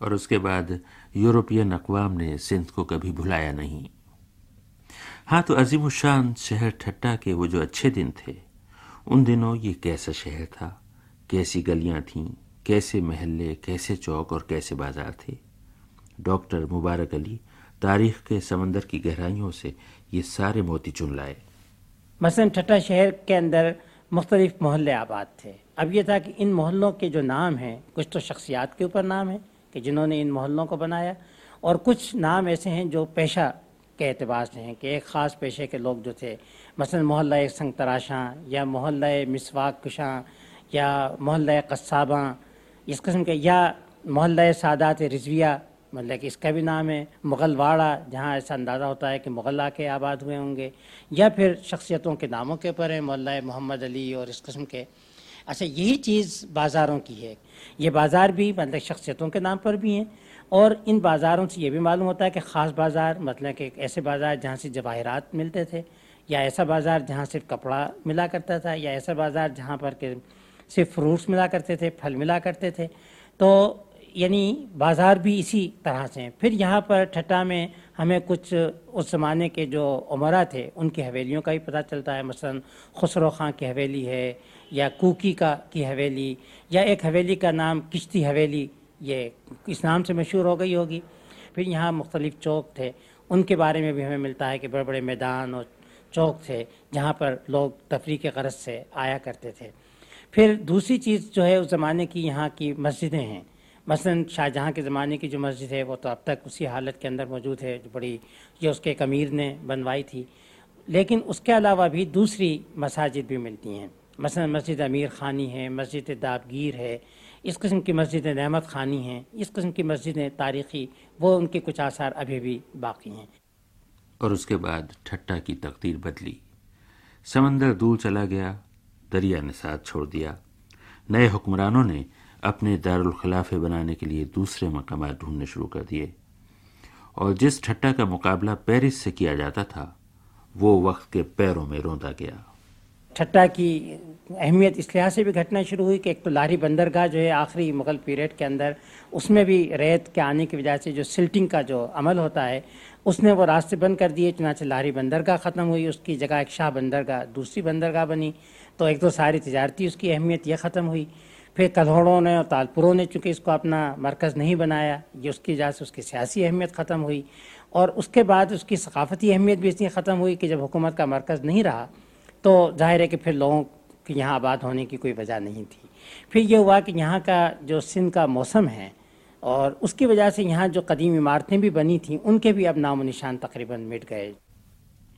और उसके बाद यूरोपियन अकवाम ने सिंध को कभी भुलाया नहीं। हाँ तो अजीम शान शहर ठट्टा के वो जो अच्छे दिन थे, उन दिनों ये कैसा शहर था? कैसी गलियाँ थीं? कैसे महल्ले, कैसे चौक और कैसे बाज़ार थे? डॉक्टर मुबारक अली तारीख के समंदर की गहराइयों से ये सारे मोती चुन लाए। मसलन ठट्टा शहर के अंदर मुख्तलिफ़ मोहल्ले आबाद थे। अब ये था कि इन मोहल्लों के जो नाम हैं, कुछ तो शख्सियात के ऊपर नाम है कि जिन्होंने इन मोहल्लों को बनाया। और कुछ नाम ऐसे हैं जो पेशा के अतबार से हैं कि एक ख़ास पेशे के लोग जो थे, मसलन मोहल्ला संग तराशां, या मोहल्ला मिसवाक कुशां, या मोहल्ला कस्साबां, इस कस्म के, या मोहल्ला सादात रिजविया मतलब कि इसका भी नाम है मुग़लवाड़ा जहाँ ऐसा अंदाज़ा होता है कि मुग़ल आके आबाद हुए होंगे, या फिर शख्सियतों के नामों के ऊपर है, मोहल्ला मोहम्मद अली और इस कस्म के। अच्छा यही चीज़ बाज़ारों की है। ये बाज़ार भी मतलब शख्सियतों के नाम पर भी हैं और इन बाज़ारों से ये भी मालूम होता है कि ख़ास बाज़ार मतलब कि ऐसे बाज़ार जहाँ से जवाहरात मिलते थे या ऐसा बाज़ार जहाँ सिर्फ़ कपड़ा मिला करता था या ऐसा बाज़ार जहाँ पर के सिर्फ़ फ्रूट्स मिला करते थे, फल मिला करते थे। तो यानी बाज़ार भी इसी तरह से हैं। फिर यहाँ पर ठट्टा में हमें कुछ उस ज़माने के जो उमरा थे, उनकी हवेलियों का भी पता चलता है। मसलन खुसरो खां की हवेली है या कुकी का की हवेली, या एक हवेली का नाम किश्ती हवेली, ये इस नाम से मशहूर हो गई होगी। फिर यहाँ मुख्तलिफ़ चौक थे। उनके बारे में भी हमें मिलता है कि बड़े बड़े मैदान और चौक थे, जहाँ पर लोग तफरी के गरज से आया करते थे। फिर दूसरी चीज़ जो है, उस ज़माने की यहाँ की मस्जिदें हैं। मसलन शाहजहाँ के ज़माने की जो मस्जिद है, वो तो अब तक उसी हालत के अंदर मौजूद है, जो बड़ी, जो उसके एक अमीर ने बनवाई थी। लेकिन उसके अलावा भी दूसरी मसाजिद भी मिलती हैं। मसलन मस्जिद अमीर खानी है, मस्जिद दाबगीर है, इस किस्म की मस्जिद नहमत खानी हैं, इस किस्म की मस्जिदें तारीख़ी, वो उनके कुछ आसार अभी भी बाकी हैं। और उसके बाद ठट्टा की तकदीर बदली। समंदर दूर चला गया, दरिया ने साथ छोड़ दिया। नए हुक्मरानों ने अपने दारुल खिलाफे बनाने के लिए दूसरे मकाम ढूँढने शुरू कर दिए। और जिस ठट्टा का मुकाबला पेरिस से किया जाता था, वो वक्त के पैरों में रोंदा गया। ठट्टा की अहमियत इस लिहाज से भी घटना शुरू हुई कि एक तो लारी बंदरगाह जो है आखिरी मुग़ल पीरियड के अंदर उसमें भी रेत के आने की वजह से जो सिल्टिंग का जो अमल होता है, उसने वो रास्ते बंद कर दिए, चुनाचे लारी बंदरगाह ख़त्म हुई, उसकी जगह एक शाह बंदरगाह, दूसरी बंदरगाह बनी तो एक तो सारी तजारती उसकी अहमियत यह ख़त्म हुई। फिर कल्होड़ों ने और तालपुरों ने चूँकि इसको अपना मरकज़ नहीं बनाया, ये उसकी वजह से उसकी सियासी अहमियत ख़त्म हुई और उसके बाद उसकी सकाफ़ती अहमियत भी इसलिए ख़त्म हुई कि जब हुकूमत का मरकज़ नहीं रहा तो ज़ाहिर है कि फिर लोगों की यहाँ आबाद होने की कोई वजह नहीं थी। फिर ये हुआ कि यहाँ का जो सिंध का मौसम है और उसकी वजह से यहाँ जो कदीम इमारतें भी बनी थीं, उनके भी अब नाम निशान तकरीबन मिट गए।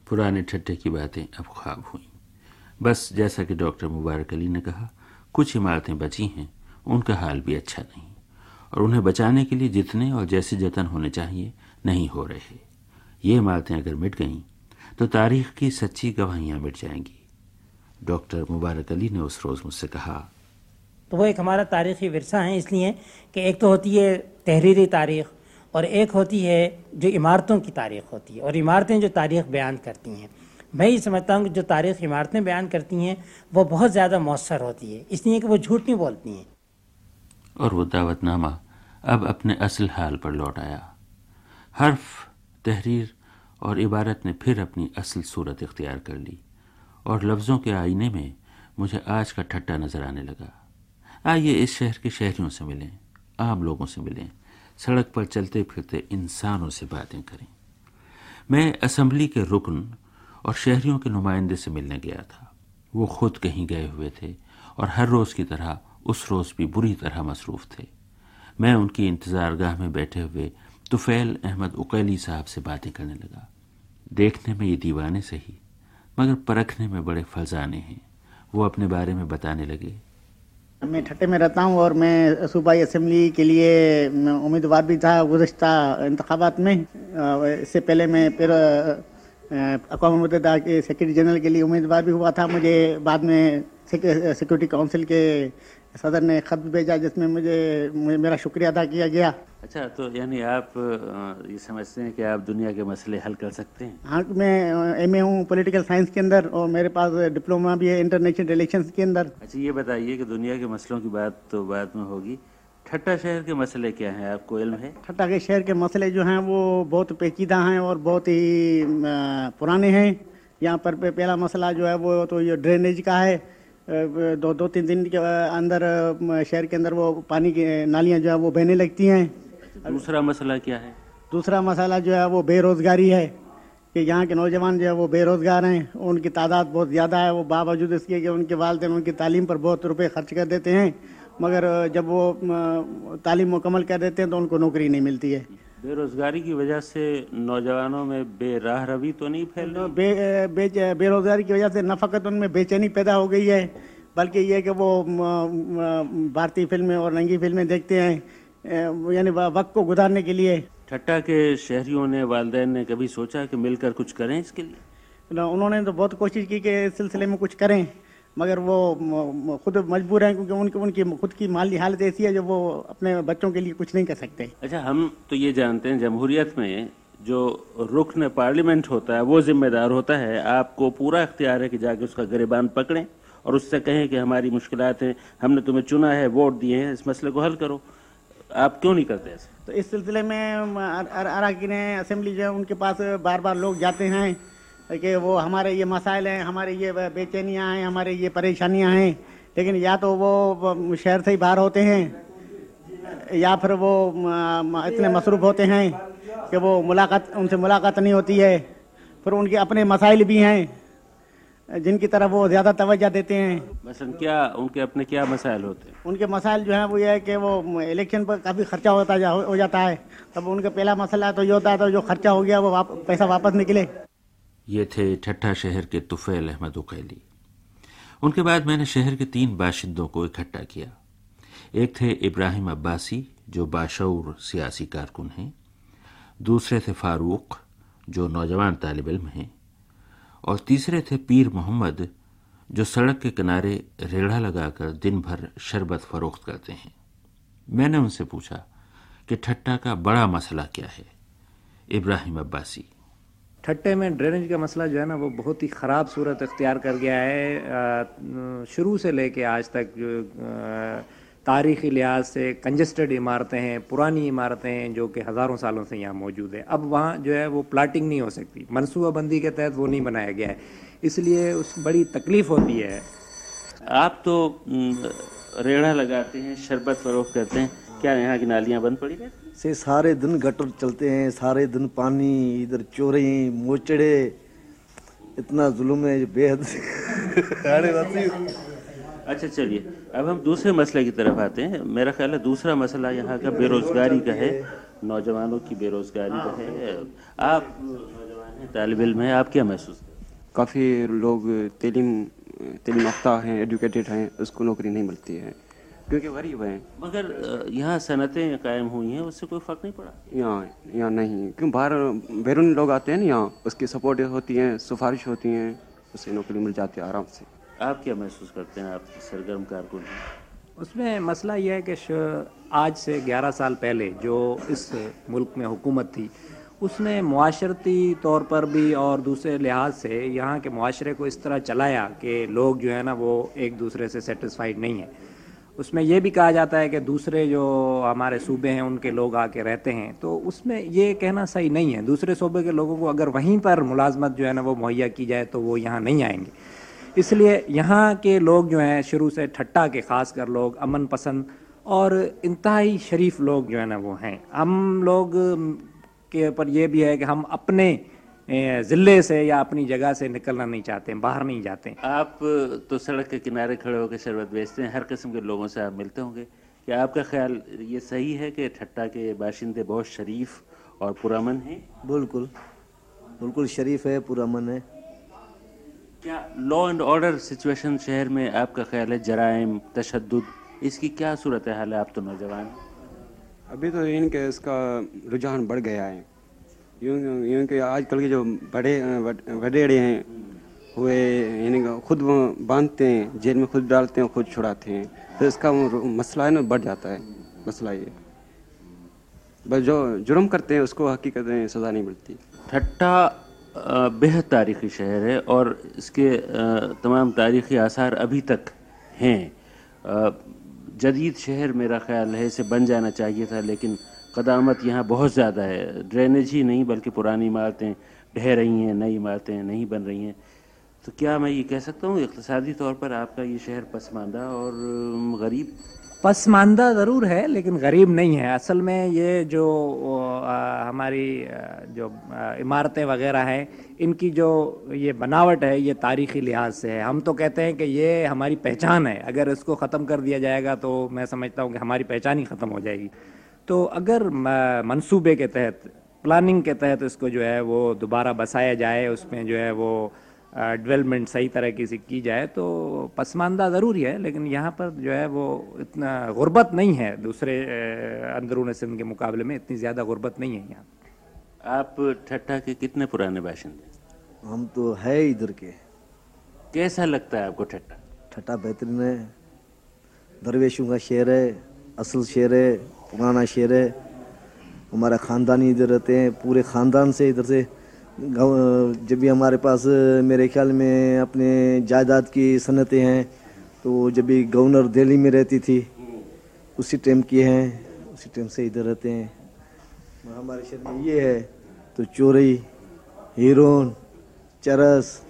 पुराने ठट्टे की बातें अब ख्वाब हुई। बस जैसा कि डॉक्टर मुबारक अली ने कहा, कुछ इमारतें बची हैं, उनका हाल भी अच्छा नहीं। और उन्हें बचाने के लिए जितने और जैसे जतन होने चाहिए, नहीं हो रहे। ये इमारतें अगर मिट गईं तो तारीख की सच्ची गवाहियाँ मिट जाएँगी। डॉक्टर मुबारक अली ने उस रोज़ मुझसे कहा तो वो एक हमारा तारीख़ी विरसा है इसलिए कि एक तो होती है तहरीरी तारीख़ और एक होती है जो इमारतों की तारीख़ होती है। और इमारतें जो तारीख़ बयान करती हैं। मैं ये समझता हूँ कि जो तारीख़ इमारतें बयान करती हैं वो बहुत ज़्यादा मौसर होती है। इसलिए कि वो झूठ नहीं बोलती हैं। और वो दावतनामा अब अपने असल हाल पर लौट आया। हर्फ तहरीर और इबारत ने फिर अपनी असल सूरत इख्तियार कर ली और लफ्ज़ों के आईने में मुझे आज का ठट्टा नज़र आने लगा। आइए इस शहर के शहरियों से मिलें, आम लोगों से मिलें, सड़क पर चलते फिरते इंसानों से बातें करें। मैं असम्बली के रुकन और शहरियों के नुमाइंदे से मिलने गया था। वो खुद कहीं गए हुए थे और हर रोज़ की तरह उस रोज़ भी बुरी तरह मसरूफ़ थे। मैं उनकी इंतज़ार गाह में बैठे हुए तुफैल अहमद उकैली साहब से बातें करने लगा। देखने में ये दीवाने सही, मगर परखने में बड़े फजाने हैं। वो अपने बारे में बताने लगे। मैं ठट्टे में रहता हूँ और मैं सूबाई असम्बली के लिए उम्मीदवार भी था गुजशत इंतबात में। इससे पहले मैं फिर अकवा मुतहदा के सेक्रेटरी जनरल के लिए उम्मीदवार भी हुआ था। मुझे बाद में सिक्योरिटी काउंसिल के सदर ने ख़त भेजा जिसमें मुझे मेरा शुक्रिया अदा किया गया। अच्छा तो यानी आप ये समझते हैं कि आप दुनिया के मसले हल कर सकते हैं? हाँ मैं एम ए हूँ पोलिटिकल साइंस के अंदर और मेरे पास डिप्लोमा भी है इंटरनेशनल रिलेशन के अंदर। अच्छा ये बताइए कि दुनिया के मसलों की बात तो बाद में होगी। ठट्टा शहर के मसले क्या हैं? आपको इल्म है? ठट्टा के शहर के मसले जो हैं वो बहुत पेचीदा हैं और बहुत ही पुराने हैं। यहाँ पर पहला मसला जो है वो तो ये ड्रेनेज का है। दो दो तीन दिन के अंदर शहर के अंदर वो पानी की नालियाँ जो है वो बहने लगती हैं। दूसरा मसला क्या है? दूसरा मसला जो है वो बेरोज़गारी है कि यहाँ के नौजवान जो है वो बेरोज़गार हैं उनकी तादाद बहुत ज़्यादा है वो बावजूद इसके कि उनके वालदे उनकी तालीम पर बहुत रुपए खर्च कर देते हैं मगर जब वो तालीम मुकम्मल कर देते हैं तो उनको नौकरी नहीं मिलती है। बेरोजगारी की वजह से नौजवानों में बेराह रवि तो नहीं फैल रही? बे, बे, बेरोजगारी की वजह से न फ़कत उनमें बेचैनी पैदा हो गई है बल्कि ये कि वो भारतीय फ़िल्में और नंगी फ़िल्में देखते हैं यानी वक्त को गुजारने के लिए। ठट्टा के शहरियों ने वालदेन ने कभी सोचा कि मिलकर कुछ करें इसके लिए? उन्होंने तो बहुत कोशिश की कि इस सिलसिले में कुछ करें। मगर वो खुद मजबूर हैं क्योंकि उनकी उनकी खुद की माली हालत ऐसी है जो वो अपने बच्चों के लिए कुछ नहीं कर सकते। अच्छा हम तो ये जानते हैं जमहूरियत में जो रुकन पार्लियामेंट होता है वो जिम्मेदार होता है। आपको पूरा अख्तियार है कि जाके उसका गरेबान पकड़ें और उससे कहें कि हमारी मुश्किल हैं हमने तुम्हें चुना है वोट दिए हैं इस मसले को हल करो। आप क्यों नहीं करते ऐसे? तो इस सिलसिले में अरकान असम्बली जो है उनके पास बार बार लोग जाते हैं। कि वो हमारे ये मसाइल हैं हमारे ये बेचैनियाँ हैं हमारे ये परेशानियाँ हैं। लेकिन या तो वो शहर से ही बाहर होते हैं या फिर वो इतने मसरूफ़ होते हैं कि वो मुलाकात उनसे मुलाकात नहीं होती है। फिर उनके अपने मसाइल भी हैं जिनकी तरफ़ वो ज़्यादा तवज्जो देते हैं। मसलन क्या उनके अपने क्या मसाइल होते हैं? उनके मसाइल जो हैं वो ये है कि वो इलेक्शन पर काफ़ी खर्चा होता जा, हो जाता है। तब उनका पहला मसला तो ये होता है तो जो खर्चा हो गया वो वाप, पैसा वापस निकले। ये थे ठट्ठा शहर के तुफैल अहमद उकैली। उनके बाद मैंने शहर के तीन बाशिंदों को इकट्ठा किया। एक थे इब्राहिम अब्बासी, जो बाशौर सियासी कारकुन हैं। दूसरे थे फारूक, जो नौजवान तालब इल्म हैं। और तीसरे थे पीर मोहम्मद, जो सड़क के किनारे रेढ़ा लगाकर दिन भर शरबत फरोख्त करते हैं। मैंने उनसे पूछा कि ठट्टा का बड़ा मसला क्या है? इब्राहिम अब्बासी ठट्टे में ड्रेनेज का मसला जो है ना, वो बहुत ही ख़राब सूरत अख्तियार कर गया है। शुरू से लेके आज तक तारीख़ी लिहाज से कंजस्टेड इमारतें हैं, पुरानी इमारतें हैं, जो कि हज़ारों सालों से यहाँ मौजूद है। अब वहाँ जो है, वो प्लाटिंग नहीं हो सकती। मनसूबाबंदी के तहत वो नहीं बनाया गया है। इसलिए उस बड़ी तकलीफ़ होती है। आप तो रेढ़ा लगाते हैं, शरबत फरोख करते हैं। क्या यहाँ की नालियाँ बंद पड़ी रहती से सारे दिन गटर चलते हैं सारे दिन पानी इधर चोरे मोचड़े इतना जुल्म है बेहद। अच्छा चलिए। अब हम दूसरे मसले की तरफ़ आते हैं। मेरा ख्याल है दूसरा मसला यहाँ का बेरोज़गारी का है नौजवानों की बेरोज़गारी का है। आप नौजवान हैं तालब इल्म हैं आप क्या महसूस काफ़ी लोग तलीम तलीम याफ्ता हैं एडुकेटेड हैं उसको नौकरी नहीं मिलती है। क्योंकि गरीब हैं। मगर यहाँ सनतें कायम हुई हैं उससे कोई फ़र्क नहीं पड़ा? यहाँ यहाँ नहीं। क्यों बाहर बैरून लोग आते हैं ना यहाँ उसकी सपोर्ट होती हैं सिफारिश होती हैं उससे नौकरी मिल जाती है आराम से। आप क्या महसूस करते हैं? आप सरगर्म कारकुन उसमें मसला यह है कि आज से 11 साल पहले जो इस मुल्क में हुकूमत थी उसने माशरती तौर पर भी और दूसरे लिहाज से यहाँ के माशरे को इस तरह चलाया कि लोग जो है ना वो एक दूसरे से सेटिस्फाइड नहीं है। उसमें यह भी कहा जाता है कि दूसरे जो हमारे सूबे हैं, उनके लोग आके रहते हैं। तो उसमें ये कहना सही नहीं है। दूसरे सूबे के लोगों को अगर वहीं पर मुलाजमत जो है ना, वो मुहैया की जाए तो वो यहाँ नहीं आएँगे। इसलिए यहाँ के लोग जो हैं, शुरू से ठट्टा के ख़ास कर लोग, अमन पसंद और इंतहाई शरीफ लोग जो है ना, वो हैं। हम लोग के ऊपर ये भी है कि हम अपने ज़िले से या अपनी जगह से निकलना नहीं चाहते हैं बाहर नहीं जाते। आप तो सड़क के किनारे खड़े होकर शरबत बेचते हैं हर किस्म के लोगों से आप मिलते होंगे। क्या आपका ख्याल ये सही है कि ठट्टा के बाशिंदे बहुत शरीफ और पुरामन हैं? बिल्कुल। बिल्कुल शरीफ है पुरामन है। क्या लॉ एंड ऑर्डर सिचुएशन शहर में आपका ख्याल है जराइम तशद इसकी क्या सूरत हाल है आप तो नौजवान अभी तो इनके इसका रुझान बढ़ गया है। यूँ यूँ कि आजकल के जो बड़े बड़े हैं, वे यानी खुद बांधते हैं, जेल में खुद डालते हैं खुद छुड़ाते हैं। तो इसका मसला है ना, बढ़ जाता है, मसला ये। बस जो जुर्म करते हैं, उसको हकीकत में सज़ा नहीं मिलती। ठट्टा बेहद तारीख़ी शहर है और इसके तमाम तारीख़ी आसार अभी तक हैं। जदीद शहर मेरा ख्याल है, इसे बन जाना चाहिए था, लेकिन कदामत यहाँ बहुत ज़्यादा है। ड्रेनेज ही नहीं बल्कि पुरानी इमारतें ढह रही हैं नई इमारतें नहीं बन रही हैं। तो क्या मैं ये कह सकता हूँ इकतसादी तौर पर आपका ये शहर पसमानदा और गरीब? पसमानदा ज़रूर है लेकिन गरीब नहीं है। असल में ये जो आ, हमारी जो इमारतें वगैरह हैं इनकी जो ये बनावट है ये तारीख़ी लिहाज से है। हम तो कहते हैं कि ये हमारी पहचान है। अगर इसको ख़त्म कर दिया जाएगा तो मैं समझता हूँ कि हमारी पहचान ही ख़त्म हो जाएगी। तो अगर मंसूबे के तहत प्लानिंग के तहत इसको जो है वो दोबारा बसाया जाए उसमें जो है वो डेवलपमेंट सही तरह की से की जाए तो पसमानदा ज़रूरी है लेकिन यहाँ पर जो है वो इतना गुर्बत नहीं है दूसरे अंदरून सिंध के मुकाबले में इतनी ज़्यादा गुर्बत नहीं है यहाँ। आप ठट्टा के कितने पुराने बाशिंदे हम तो है इधर के। कैसा लगता है आपको ठट्टा ठट्टा बेहतरीन है। दरवेशों का शेर है असल शेर है। पुराना शेर है। हमारा ख़ानदानी इधर रहते हैं, पूरे ख़ानदान से इधर से। जब भी हमारे पास, मेरे ख्याल में अपने जायदाद की सनतें हैं तो जब भी गवर्नर दिल्ली में रहती थी, उसी टाइम की हैं, उसी टाइम से इधर रहते हैं। हमारे शहर में ये है तो चोरी, हीरोन, चरस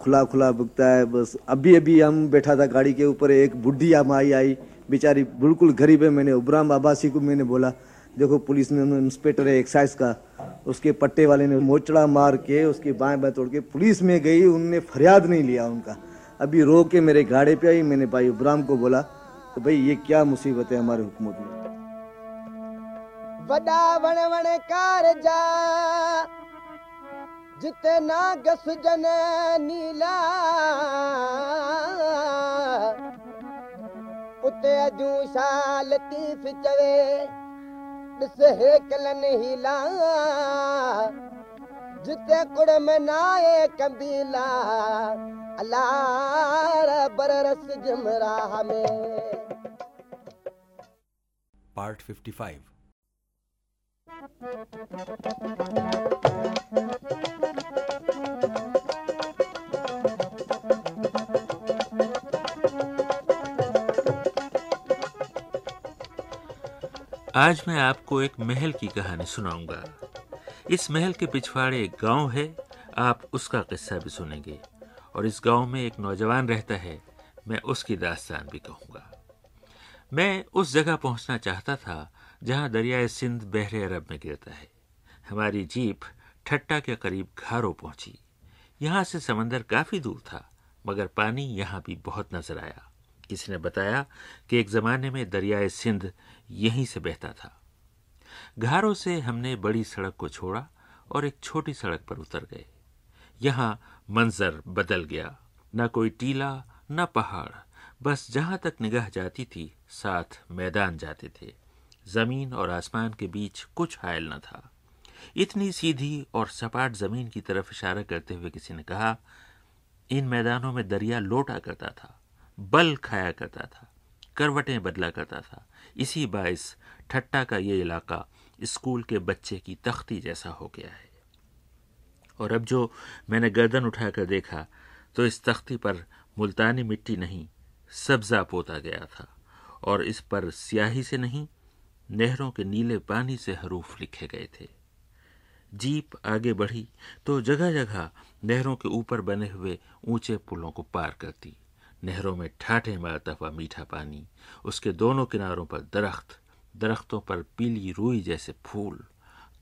खुला खुला बिकता है, बस। अभी अभी हम बैठा था गाड़ी के ऊपर, एक बुढ़ी माई आई। बेचारी बिल्कुल गरीब है। मैंने उबराम आबासी को मैंने बोला, देखो, पुलिस में इंस्पेक्टर है एक्साइज का। उसके पट्टे वाले ने मोचड़ा मार के, उसके बाएँ बाएँ तोड़ के पुलिस में गई, उनने फरियाद नहीं लिया उनका। अभी रो के मेरे गाड़े पे आई, मैंने भाई इब्राहिम को बोला तो भाई, ये क्या मुसीबत है हमारे हुकूमत में? वड़ा वण वण कार जा जितना गस जन नीला। उते अजू साल तीफ चवे हिला। जिते कुड़ में नाए कबीला, अलार बरस जमरा में। पार्ट 55 आज मैं आपको एक महल की कहानी सुनाऊँगा। इस महल के पिछवाड़े एक गाँव है, आप उसका किस्सा भी सुनेंगे। और इस गाँव में एक नौजवान रहता है, मैं उसकी दास्तान भी कहूँगा। मैं उस जगह पहुँचना चाहता था, जहाँ दरियाए सिंध बहरे अरब में गिरता है। हमारी जीप ठट्टा के करीब घारो पहुँची। यहाँ से समंदर काफ़ी दूर था, मगर पानी यहाँ भी बहुत नज़र आया। किसी ने बताया कि एक जमाने में दरियाए सिंध यहीं से बहता था। घारों से हमने बड़ी सड़क को छोड़ा और एक छोटी सड़क पर उतर गए। यहाँ मंजर बदल गया। न कोई टीला, न पहाड़। बस जहाँ तक निगाह जाती थी, साथ मैदान जाते थे। ज़मीन और आसमान के बीच कुछ हायल न था। इतनी सीधी और सपाट ज़मीन की तरफ़ इशारा करते हुए किसी ने कहा, इन मैदानों में दरिया लोटा करता था। बल खाया करता था, करवटें बदला करता था। इसी बायस ठट्टा का ये इलाका स्कूल के बच्चे की तख्ती जैसा हो गया है। और अब जो मैंने गर्दन उठाकर देखा तो इस तख्ती पर मुल्तानी मिट्टी नहीं, सब्जा पोता गया था। और इस पर स्याही से नहीं, नहरों के नीले पानी से हरूफ लिखे गए थे। जीप आगे बढ़ी तो जगह जगह नहरों के ऊपर बने हुए ऊँचे पुलों को पार करती। नहरों में ठाठे मारता हुआ मीठा पानी, उसके दोनों किनारों पर दरख्त, दरख्तों पर पीली रुई जैसे फूल,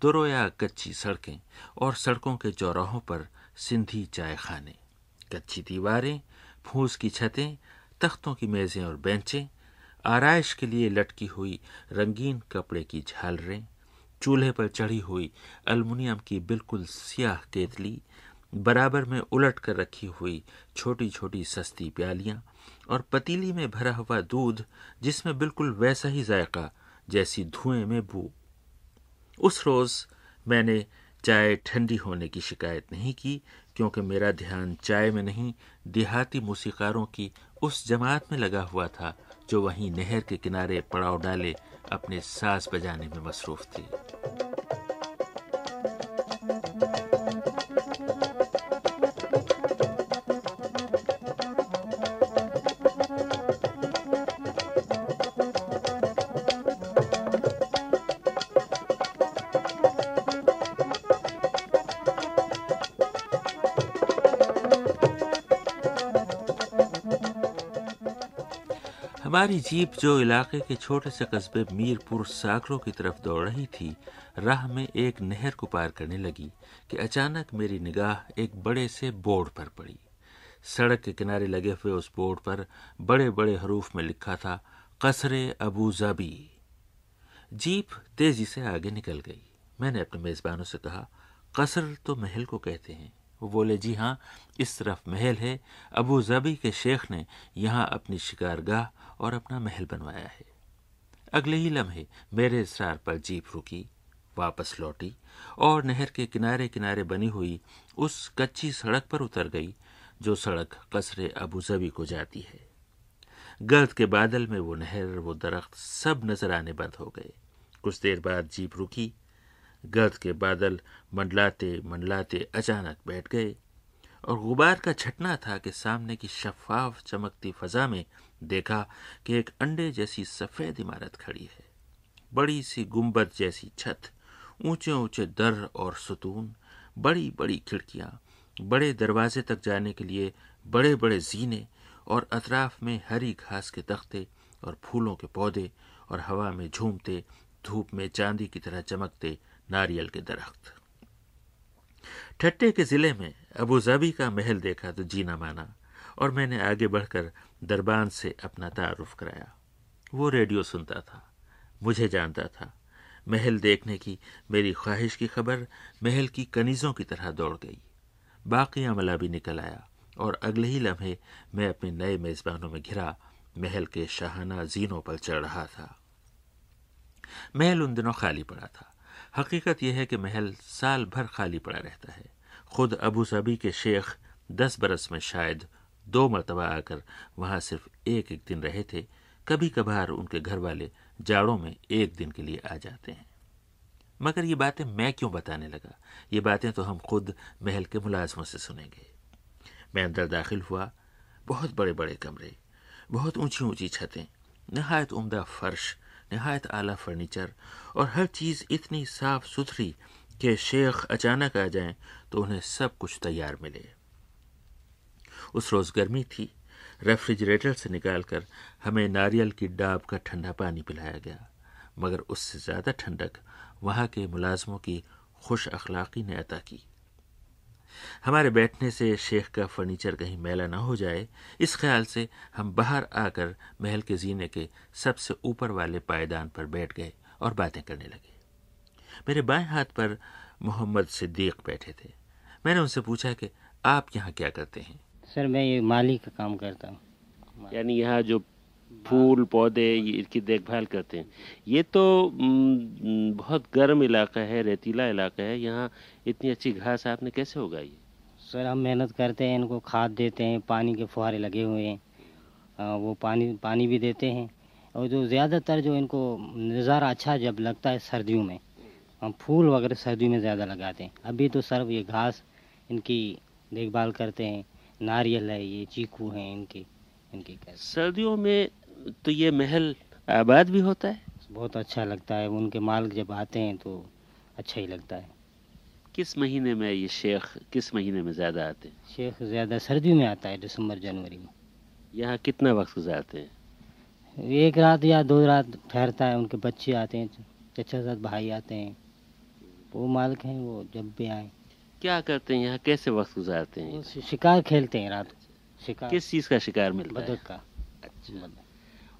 दुरोया कच्ची सड़कें और सड़कों के चौराहों पर सिंधी चाय खाने, कच्ची दीवारें, फूस की छतें, तख्तों की मेज़ें और बेंचें, आरइश के लिए लटकी हुई रंगीन कपड़े की झालरें, चूल्हे पर चढ़ी हुई अल्मुनियम की बिल्कुल सियाह केतली बराबर में उलट कर रखी हुई छोटी छोटी सस्ती प्यालियाँ और पतीली में भरा हुआ दूध, जिसमें बिल्कुल वैसा ही जायका जैसी धुएँ में बू। उस रोज मैंने चाय ठंडी होने की शिकायत नहीं की, क्योंकि मेरा ध्यान चाय में नहीं, देहाती मूसीकारों की उस जमात में लगा हुआ था, जो वहीं नहर के किनारे पड़ाव डाले अपने सास बजाने में मसरूफ थी। हमारी जीप जो इलाके के छोटे से कस्बे मीरपुर सागरों की तरफ़ दौड़ रही थी, राह में एक नहर को पार करने लगी कि अचानक मेरी निगाह एक बड़े से बोर्ड पर पड़ी। सड़क के किनारे लगे हुए उस बोर्ड पर बड़े बड़े हरूफ में लिखा था, कसरे अबू जाबी। जीप तेज़ी से आगे निकल गई। मैंने अपने मेजबानों से कहा, कसर तो महल को कहते हैं। वो बोले, जी हाँ इस तरफ़ महल है। अबू जबी के शेख ने यहाँ अपनी शिकारगाह और अपना महल बनवाया है। अगले ही लम्हे मेरे इसरार पर जीप रुकी, वापस लौटी और नहर के किनारे किनारे बनी हुई उस कच्ची सड़क पर उतर गई, जो सड़क कसरे अबू जबी को जाती है। गर्द के बादल में वो नहर, वो दरख्त सब नज़र आने बंद हो गए। कुछ देर बाद जीप रुकी गर्द के बादल मंडलाते मंडलाते अचानक बैठ गए और गुबार का छटना था कि सामने की शफाफ चमकती फजा में देखा कि एक अंडे जैसी सफ़ेद इमारत खड़ी है। बड़ी सी गुंबद जैसी छत, ऊँचे ऊँचे दर और सुतून, बड़ी बड़ी खिड़कियाँ, बड़े दरवाजे तक जाने के लिए बड़े बड़े जीने और अतराफ में हरी घास के तख्ते और फूलों के पौधे और हवा में झूमते, धूप में चांदी की तरह चमकते नारियल के दरख्त। ठट्टे के ज़िले में अबू जबी का महल देखा तो जीना माना और मैंने आगे बढ़कर दरबान से अपना तारुफ कराया। वो रेडियो सुनता था, मुझे जानता था। महल देखने की मेरी ख्वाहिश की खबर महल की कनीज़ों की तरह दौड़ गई। बाकी अमला भी निकल आया और अगले ही लम्हे मैं अपने नए मेज़बानों में घिरा महल के शाहाना जीनों पर चढ़ रहा था। महल उन दिनों खाली पड़ा था। हकीकत यह है कि महल साल भर खाली पड़ा रहता है। खुद अबू सबी के शेख दस बरस में शायद दो मरतबा आकर वहाँ सिर्फ़ एक एक दिन रहे थे कभी कभार उनके घर वाले जाड़ों में एक दिन के लिए आ जाते हैं। मगर ये बातें मैं क्यों बताने लगा? ये बातें तो हम खुद महल के मुलाजमों से सुनेंगे। मैं अंदर दाखिल हुआ, बहुत बड़े बड़े कमरे, बहुत ऊँची ऊँची छतें, नहायत उम्दा फर्श नहायत आला फर्नीचर। और हर चीज़ इतनी साफ़ सुथरी कि शेख अचानक आ जाएँ तो उन्हें सब कुछ तैयार मिले। उस रोज़ गर्मी थी। रेफ्रिजरेटर से निकालकर हमें नारियल की डाब का ठंडा पानी पिलाया गया। मगर उससे ज़्यादा ठंडक वहाँ के मुलाजमों की खुश अखलाक़ी ने अता की। हमारे बैठने से शेख का फर्नीचर कहीं मैला ना हो जाए। इस ख्याल से हम बाहर आकर महल के जीने के सबसे ऊपर वाले पायदान पर बैठ गए और बातें करने लगे। मेरे बाएँ हाथ पर मोहम्मद सिद्दीक बैठे थे। मैंने उनसे पूछा कि आप यहाँ क्या करते हैं? सर मैं ये माली का काम करता हूँ। यानी यहाँ जो फूल पौधे इनकी देखभाल करते हैं। ये तो बहुत गर्म इलाका है रेतीला इलाका है। यहाँ इतनी अच्छी घास आपने कैसे उगाई सर हम मेहनत करते हैं इनको खाद देते हैं पानी के फुहारे लगे हुए हैं। वो पानी पानी भी देते हैं। और जो ज़्यादातर जो इनको नज़ारा अच्छा जब लगता है सर्दियों में हम फूल वगैरह सर्दियों में ज़्यादा लगाते हैं। अभी तो सर ये घास इनकी देखभाल करते हैं। नारियल है ये चीकू हैं इनकी इनकी सर्दियों में तो ये महल आबाद भी होता है? बहुत अच्छा लगता है। उनके माल जब आते हैं तो अच्छा ही लगता है। किस महीने में ये शेख किस महीने में ज़्यादा आते हैं? शेख ज़्यादा सर्दी में आता है दिसंबर जनवरी में। यहाँ कितना वक्त गुजारते हैं? एक रात या दो रात ठहरता है उनके बच्चे आते हैं चचा साथ भाई आते हैं। वो मालिक हैं वो जब भी आए। क्या करते हैं यहाँ? कैसे वक्त गुजारते हैं? शिकार खेलते हैं रात शिकार। किस चीज़ का शिकार मिलता है? बदक का। अच्छा।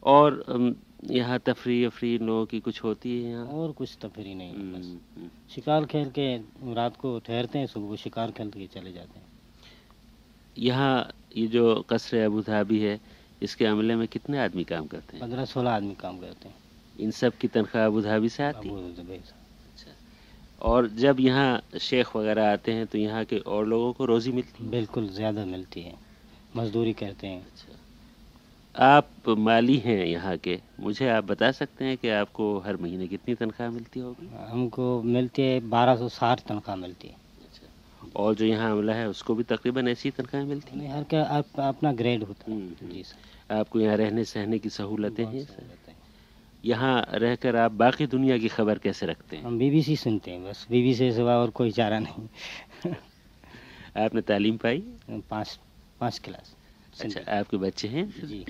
और यहाँ तफरी अफरी लोगों की कुछ होती है यहाँ? और कुछ तफरी नहीं है बस। शिकार खेल के रात को ठहरते हैं सुबह शिकार खेल के चले जाते हैं। यहाँ ये जो कसर अबू धाबी है इसके अमले में कितने आदमी काम करते हैं? पंद्रह सोलह आदमी काम करते हैं। इन सब की तनख्वाह अबू धाबी से आती है? अच्छा। और जब यहाँ शेख वगैरह आते हैं तो यहाँ के और लोगों को रोज़ी मिलती है? बिल्कुल ज़्यादा मिलती है। मजदूरी करते हैं। अच्छा। आप माली हैं यहाँ के। मुझे आप बता सकते हैं कि आपको हर महीने कितनी तनख्वाह मिलती होगी? हमको मिलती है बारह सौ साठ तनख्वाह मिलती है। अच्छा। और जो यहाँ अमला है उसको भी तकरीबन ऐसी तनख्वाह मिलती है? हर का आप, अपना ग्रेड होता है। हम्म, जी सर। आपको यहाँ रहने सहने की सहूलतें हैं यहाँ रहकर आप बाकी दुनिया की खबर कैसे रखते हैं? हम बीबीसी सुनते हैं बस। बीबीसी से सिवा और कोई चारा नहीं। आपने तालीम पाई? पाँच पाँच क्लास। अच्छा आपके बच्चे हैं? जी।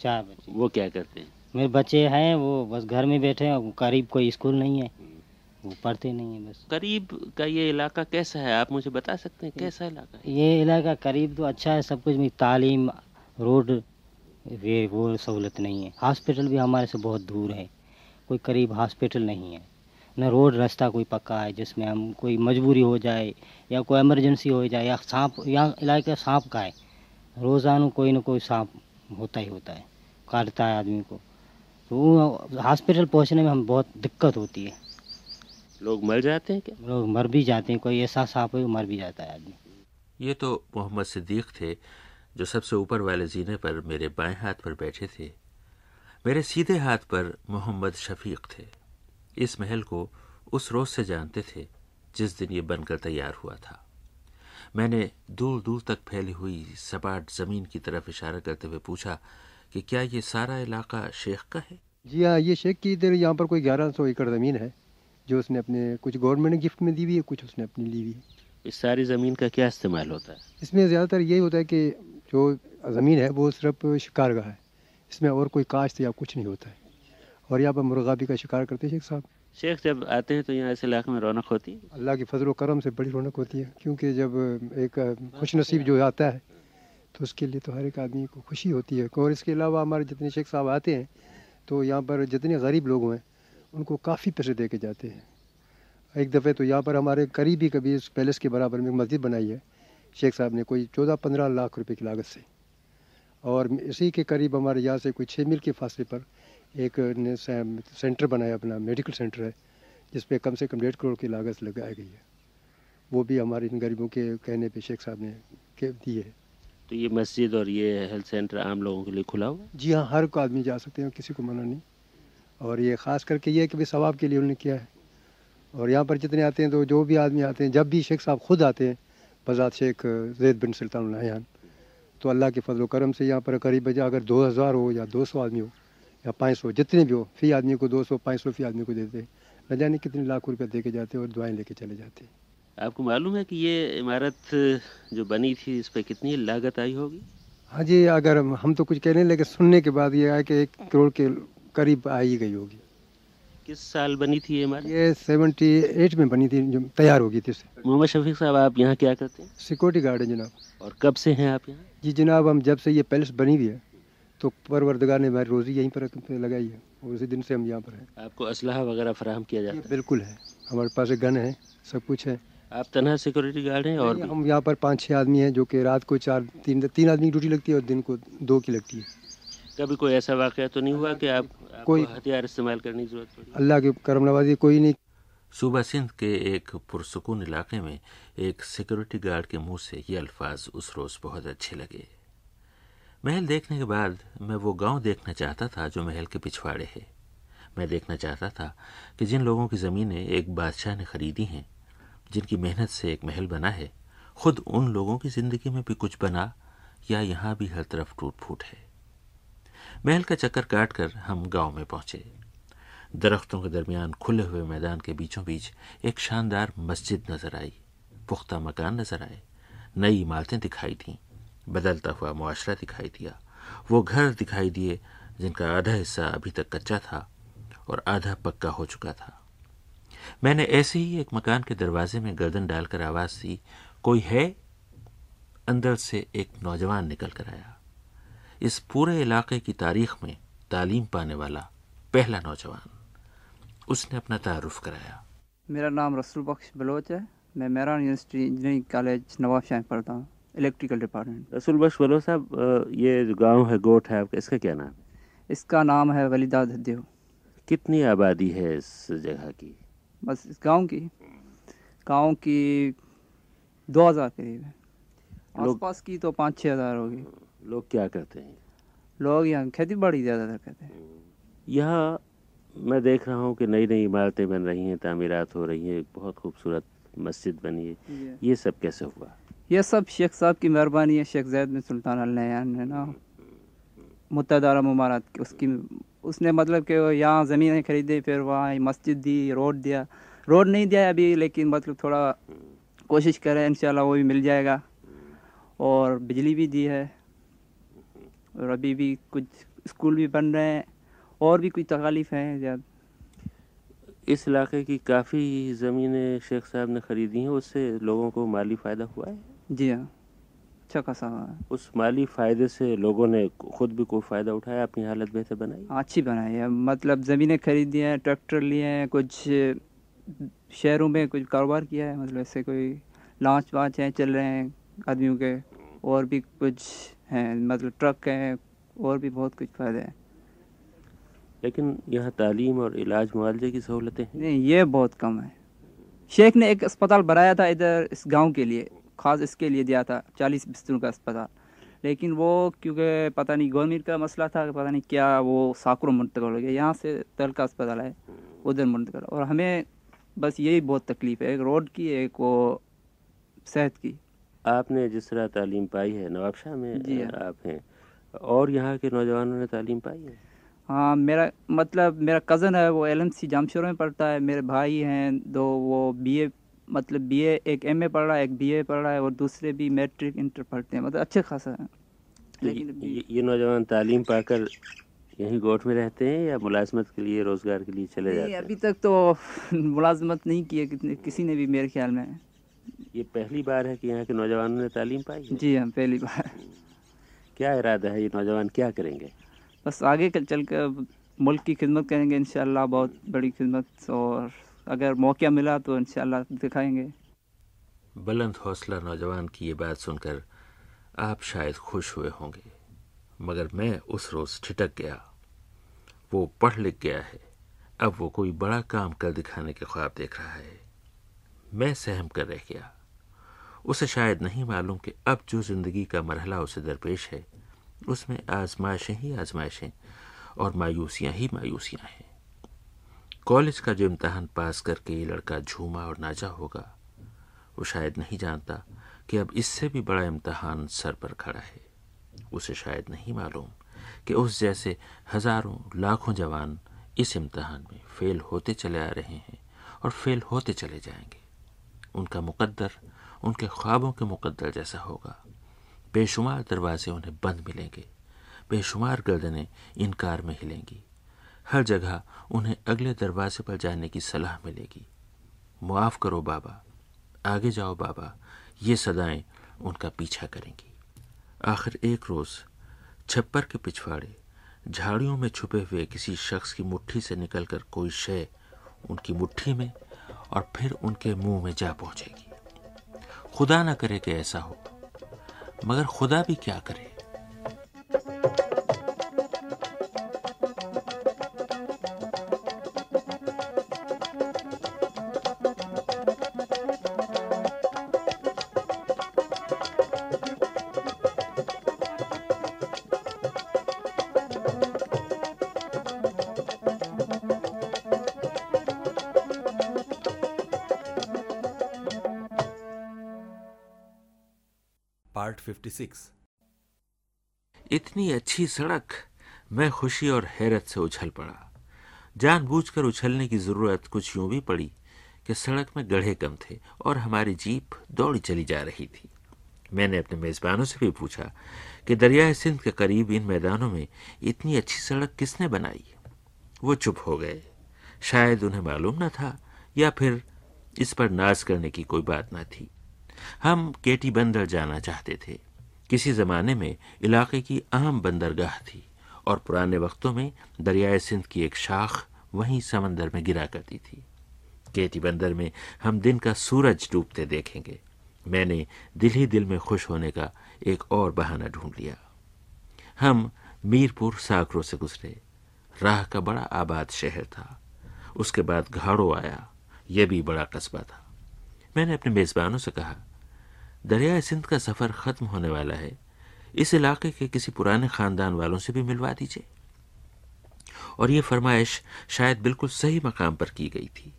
चार बच्चे। वो क्या करते हैं? मेरे बच्चे हैं वो बस घर में बैठे हैं करीब कोई स्कूल नहीं है। वो पढ़ते नहीं है बस। करीब का ये इलाका कैसा है? आप मुझे बता सकते हैं कैसा इलाका है? ये इलाका करीब तो अच्छा है सब कुछ में तालीम रोड वे वो सहूलत नहीं है। हॉस्पिटल भी हमारे से बहुत दूर है। कोई करीब हॉस्पिटल नहीं है। न रोड रास्ता कोई पक्का है जिसमें हम कोई मजबूरी हो जाए या कोई इमरजेंसी हो जाए या सांप या इलाके सांप का है। रोज़ाना कोई ना कोई सांप होता ही होता है काटता है आदमी को। तो हॉस्पिटल पहुँचने में हम बहुत दिक्कत होती है। लोग मर जाते हैं क्या? लोग मर भी जाते हैं कोई ऐसा सांप है मर भी जाता है आदमी। ये तो मोहम्मद सिद्दीक थे जो सबसे ऊपर वाले जीने पर मेरे बाएँ हाथ पर बैठे थे। मेरे सीधे हाथ पर मोहम्मद शफीक थे। इस महल को उस रोज से जानते थे जिस दिन ये बनकर तैयार हुआ था। मैंने दूर दूर तक फैली हुई सपाट ज़मीन की तरफ़ इशारा करते हुए पूछा कि क्या ये सारा इलाका शेख का है? जी हाँ ये शेख की इधर यहाँ पर कोई ग्यारह सौ एकड़ ज़मीन है जो उसने अपने कुछ गवर्नमेंट ने गिफ्ट में दी हुई है कुछ उसने अपनी ली हुई है। इस सारी ज़मीन का क्या इस्तेमाल होता है? इसमें ज़्यादातर यही होता है कि जो ज़मीन है वो सिर्फ़ शिकार का है। इसमें और कोई काश्त या कुछ नहीं होता है। और यहाँ पर मुर्गा भी का शिकार करते हैं शेख साहब। शेख जब आते हैं तो यहाँ ऐसे इलाके में रौनक होती है। अल्लाह की फजल करम से बड़ी रौनक होती है, क्योंकि जब एक खुश नसीब जो आता है तो उसके लिए तो हर एक आदमी को खुशी होती है। और इसके अलावा हमारे जितने शेख साहब आते हैं तो यहाँ पर जितने गरीब लोग हैं, उनको काफ़ी पैसे दे के जाते हैं। एक दफ़े तो यहाँ पर हमारे करीब ही कभी इस पैलेस के बराबर में मस्जिद बनाई है। शेख साहब ने कोई चौदह पंद्रह लाख रुपये की लागत से। और इसी के करीब हमारे यहाँ से कोई छः मील के फासले पर एक ने सेंटर बनाया अपना मेडिकल सेंटर है जिस पे कम से कम डेढ़ करोड़ की लागत लगाई गई है। वो भी हमारे इन गरीबों के कहने पे शेख साहब ने दी है। तो ये मस्जिद और ये हेल्थ सेंटर आम लोगों के लिए खुला हुआ जी हाँ हर को आदमी जा सकते हैं किसी को मना नहीं। और ये ख़ास करके ये कि भाई सवाब के लिए उन्होंने किया है। और यहाँ पर जितने आते हैं तो जो भी आदमी आते हैं जब भी शेख साहब खुद आते हैं बजात शेख जैद बिन सुल्तान तो अल्लाह के फजल करम से यहाँ पर करीब अगर दो हज़ार हो या दो सौ आदमी हो या पाँच सौ जितने भी हो फ़ी आदमी को दो सौ पाँच सौ फ़ी आदमी को देते न जाने कितने लाख रुपये दे के जाते और दुआएँ लेके चले जाते आपको मालूम है कि ये इमारत जो बनी थी इस पर कितनी लागत आई होगी? हाँ जी अगर हम तो कुछ कह रहे हैं लेकिन सुनने के बाद ये आया कि एक करोड़ के करीब आई गई होगी। किस साल बनी थी ये इमारत? ये सेवेंटी एट में बनी थी जो तैयार हो गई थी मोहम्मद शफीक साहब आप यहाँ क्या करते हैं? सिक्योरिटी गार्ड है जनाब। और कब से हैं आप यहाँ? जी जनाब हम जब से ये पैलेस बनी हुई है तो परवरदगार ने हमारी रोज़ी यहीं पर लगाई है और उसी दिन से हम यहाँ पर हैं। आपको असलाह वगैरह फराहम किया जाता है? बिल्कुल है। हमारे पास एक गन है सब कुछ है। आप तनहा सिक्योरिटी गार्ड हैं और हम यहाँ पर पाँच छः आदमी हैं जो कि रात को चार तीन तीन आदमी की ड्यूटी लगती है और दिन को दो की लगती है। कभी कोई ऐसा वाक़ तो नहीं हुआ कि आप कोई हथियार इस्तेमाल करने की ज़रूरत पड़ी? अल्लाह की करम नवाजी कोई नहीं। सूबा सिंध के एक पुरसकून इलाके में एक सिक्योरिटी गार्ड के मुँह से ये अल्फाज उस रोज़ बहुत अच्छे लगे। महल देखने के बाद मैं वो गाँव देखना चाहता था जो महल के पिछवाड़े है। मैं देखना चाहता था कि जिन लोगों की ज़मीनें एक बादशाह ने खरीदी हैं, जिनकी मेहनत से एक महल बना है, खुद उन लोगों की ज़िंदगी में भी कुछ बना या यहाँ भी हर तरफ़ टूट फूट है। महल का चक्कर काट कर हम गाँव में पहुँचे। दरख्तों के दरमियान खुले हुए मैदान के बीचों बीच एक शानदार मस्जिद नज़र आई। पुख्ता मकान नज़र आए। नई इमारतें दिखाई दी। बदलता हुआ मुआशरा दिखाई दिया। वो घर दिखाई दिए, जिनका आधा हिस्सा अभी तक कच्चा था और आधा पक्का हो चुका था। मैंने ऐसे ही एक मकान के दरवाजे में गर्दन डालकर आवाज़ दी कोई है? अंदर से एक नौजवान निकल कर आया। इस पूरे इलाके की तारीख में तालीम पाने वाला पहला नौजवान। उसने अपना तारुफ कराया। मेरा नाम रसूल बख्श बलोच है। मैं Mehran university engineering college Nawab Shah पढ़ता हूँ। इलेक्ट्रिकल डिपार्टमेंट रसूल बख्श बलोच साहब ये जो गाँव है गोट है आपका इसका क्या नाम है? इसका नाम है वलीदा देव कितनी आबादी है इस जगह की? बस इस गाँव की। गाँव की दो हज़ार करीब है। आसपास की तो पाँच छः हज़ार होगी। लोग क्या करते हैं? लोग यहाँ खेती बाड़ी ज़्यादातर करते हैं। यहाँ मैं देख रहा हूँ कि नई नई इमारतें बन रही हैं तामीरात हो रही हैं बहुत खूबसूरत मस्जिद बनी है। ये सब कैसे हुआ? ये सब शेख साहब की मेहरबानी है, शेख जैद बिन सुल्तान अल है ना। मुतदारा मुबारत की उसकी, उसने मतलब कि यहाँ ज़मीनें खरीदी, फिर वहाँ मस्जिद दी, रोड दिया। रोड नहीं दिया अभी, लेकिन मतलब थोड़ा कोशिश करें इन वो भी मिल जाएगा। और बिजली भी दी है, और अभी भी कुछ स्कूल भी बन रहे हैं, और भी कुछ तकालीफ हैं ज़्यादा? इस इलाके की काफ़ी ज़मीनें शेख साहब ने ख़रीदी हैं, उससे लोगों को माली फ़ायदा हुआ है? जी हाँ अच्छा खासा हुआ है उस माली फ़ायदे से लोगों ने खुद भी कोई फ़ायदा उठाया? अपनी हालत बेहतर बनाई? अच्छी बनाई है। मतलब ज़मीनें खरीदी हैं ट्रैक्टर लिए हैं कुछ शहरों में कुछ कारोबार किया है? मतलब ऐसे कोई लॉन्च वाँच हैं चल रहे हैं आदमियों के? और भी कुछ हैं मतलब ट्रक हैं और भी बहुत कुछ फ़ायदे हैं। लेकिन यहाँ तालीम और इलाज मुआवजे की सहूलतें हैं? नहीं ये बहुत कम है। शेख ने एक अस्पताल बनाया था इधर इस गाँव के लिए। ख़ास इसके लिए दिया था चालीस बिस्तरों का अस्पताल। लेकिन वो क्योंकि पता नहीं गवर्नमेंट का मसला था पता नहीं क्या वो साकरों मुंतकल हो गया। यहाँ से तल का अस्पताल है उधर मुंतकल। और हमें बस यही बहुत तकलीफ़ है एक रोड की एक वो सेहत की। आपने जिस तरह तालीम पाई है नवाबशाह में जी हाँ। आप हैं और यहाँ के नौजवानों ने तालीम पाई है? हाँ मेरा मतलब मेरा कज़न है वो एल एम सी जामशोर में पढ़ता है मेरे भाई हैं दो वो बी ए मतलब बी ए एक एम ए पढ़ रहा है एक बी ए पढ़ रहा है और दूसरे भी मैट्रिक इंटर पढ़ते हैं। मतलब अच्छे खासा है। लेकिन ये, ये नौजवान तालीम पाकर यहीं गोट में रहते हैं या मुलाजमत के लिए रोज़गार के लिए चले जाते हैं? अभी तक तो मुलाजमत नहीं की कितने- किसी ने भी मेरे ख्याल में। ये पहली बार है कि यहाँ के नौजवानों ने तालीम पाई है? जी हाँ पहली बार। क्या इरादा है ये नौजवान क्या करेंगे? बस आगे चल कर मुल्क की खिदमत करेंगे इंशाल्लाह बहुत बड़ी खिदमत और अगर मौका मिला तो इंशाल्लाह दिखाएँगे। बुलंद हौसला नौजवान की ये बात सुनकर आप शायद खुश हुए होंगे, मगर मैं उस रोज़ ठिटक गया। वो पढ़ लिख गया है। अब वो कोई बड़ा काम कर दिखाने के ख्वाब देख रहा है। मैं सहम कर रह गया। उसे शायद नहीं मालूम कि अब जो ज़िंदगी का मरहला उसे दरपेश है, उसमें आजमाइशें ही आजमाइशें और मायूसियाँ ही मायूसियाँ हैं। कॉलेज का जो इम्तहान पास करके ये लड़का झूमा और नाचा होगा, वो शायद नहीं जानता कि अब इससे भी बड़ा इम्तहान सर पर खड़ा है। उसे शायद नहीं मालूम कि उस जैसे हज़ारों, लाखों जवान इस इम्तहान में फेल होते चले आ रहे हैं और फेल होते चले जाएँगे। उनका मुकद्दर, उनके ख्वाबों के मुकद्दर जैसा होगा। बेशुमार दरवाजे उन्हें बंद मिलेंगे, बेशुमार गर्दनें इनकार में हिलेंगी। हर जगह उन्हें अगले दरवाजे पर जाने की सलाह मिलेगी। मुआफ़ करो बाबा। आगे जाओ बाबा। ये सदाएँ उनका पीछा करेंगी। आखिर एक रोज़ छप्पर के पिछवाड़े, झाड़ियों में छुपे हुए किसी शख्स की मुट्ठी से निकलकर कोई शय उनकी मुट्ठी में और फिर उनके मुँह में जा पहुंचेगी। खुदा ना करे कि ऐसा हो, मगर खुदा भी क्या करे? 56 इतनी अच्छी सड़क मैं खुशी और हैरत से उछल पड़ा। जानबूझकर उछलने की ज़रूरत कुछ यूँ भी पड़ी कि सड़क में गढ़े कम थे और हमारी जीप दौड़ी चली जा रही थी। मैंने अपने मेजबानों से भी पूछा कि दरियाए सिंध के करीब इन मैदानों में इतनी अच्छी सड़क किसने बनाई? वो चुप हो गए। शायद उन्हें मालूम न था या फिर इस पर नाज करने की कोई बात न थी। हम केटी बंदर जाना चाहते थे। किसी जमाने में इलाके की अहम बंदरगाह थी और पुराने वक्तों में दरियाए सिंध की एक शाख वहीं समंदर में गिरा करती थी। केटी बंदर में हम दिन का सूरज डूबते देखेंगे। मैंने दिल ही दिल में खुश होने का एक और बहाना ढूंढ लिया। हम मीरपुर साकरों से गुजरे। राह का बड़ा आबाद शहर था। उसके बाद घाड़ो आया। यह भी बड़ा कस्बा था। मैंने अपने मेज़बानों से कहा दरिया सिंध का सफ़र ख़त्म होने वाला है। इस इलाके के किसी पुराने ख़ानदान वालों से भी मिलवा दीजिए। और ये फरमाइश शायद बिल्कुल सही मकाम पर की गई थी।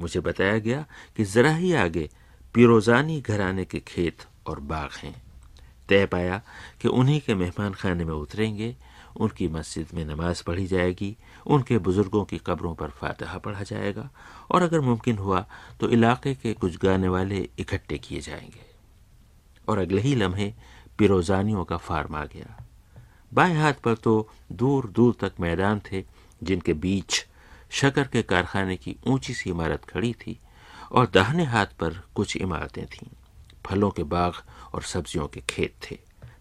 मुझे बताया गया कि ज़रा ही आगे पिरोजानी घराने के खेत और बाग हैं। तय पाया कि उन्हीं के मेहमान खाने में उतरेंगे, उनकी मस्जिद में नमाज़ पढ़ी जाएगी, उनके बुज़ुर्गों की कब्रों पर फातहा पढ़ा जाएगा, और अगर मुमकिन हुआ तो इलाके के कुछ गाने वाले इकट्ठे किए जाएँगे। और अगले ही लम्हे पिरोजानियों का फार्म आ गया। बाएँ हाथ पर तो दूर दूर तक मैदान थे, जिनके बीच शकर के कारखाने की ऊँची सी इमारत खड़ी थी और दाहिने हाथ पर कुछ इमारतें थीं। फलों के बाग और सब्जियों के खेत थे।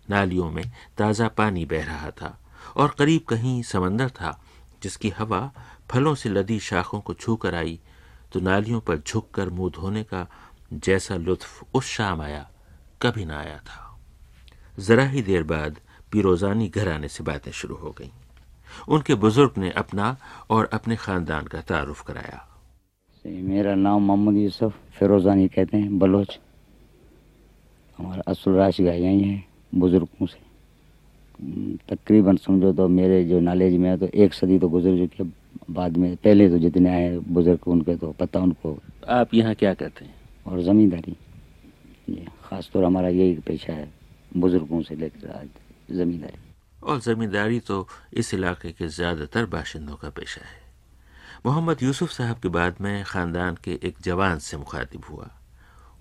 नालियों में ताज़ा पानी बह रहा था और करीब कहीं समंदर था, जिसकी हवा फलों से लदी शाखों को छू कर आई तो नालियों पर झुककर मुँह धोने का जैसा लुत्फ उस शाम आया कभी ना आया था। जरा ही देर बाद पिरोजानी घर आने से बातें शुरू हो गईं। उनके बुज़ुर्ग ने अपना और अपने खानदान का तारुफ कराया। मेरा नाम मोहम्मद यूसुफ फिरोजानी कहते हैं बलोच। हमारा असल राशि यहीं है बुज़ुर्गों से। तकरीबन समझो तो मेरे जो नॉलेज में है तो एक सदी तो गुजर चुकी है बाद में पहले तो जितने आए बुज़ुर्ग उनके तो पता उनको। आप यहाँ क्या कहते हैं? और ज़मींदारी। जी ख़ास तौर हमारा यही पेशा है, बुज़ुर्गों से लेकर आज ज़मींदारी। और ज़मींदारी तो इस इलाके के ज़्यादातर बाशिंदों का पेशा है। मोहम्मद यूसुफ साहब के बाद में ख़ानदान के एक जवान से मुखातिब हुआ।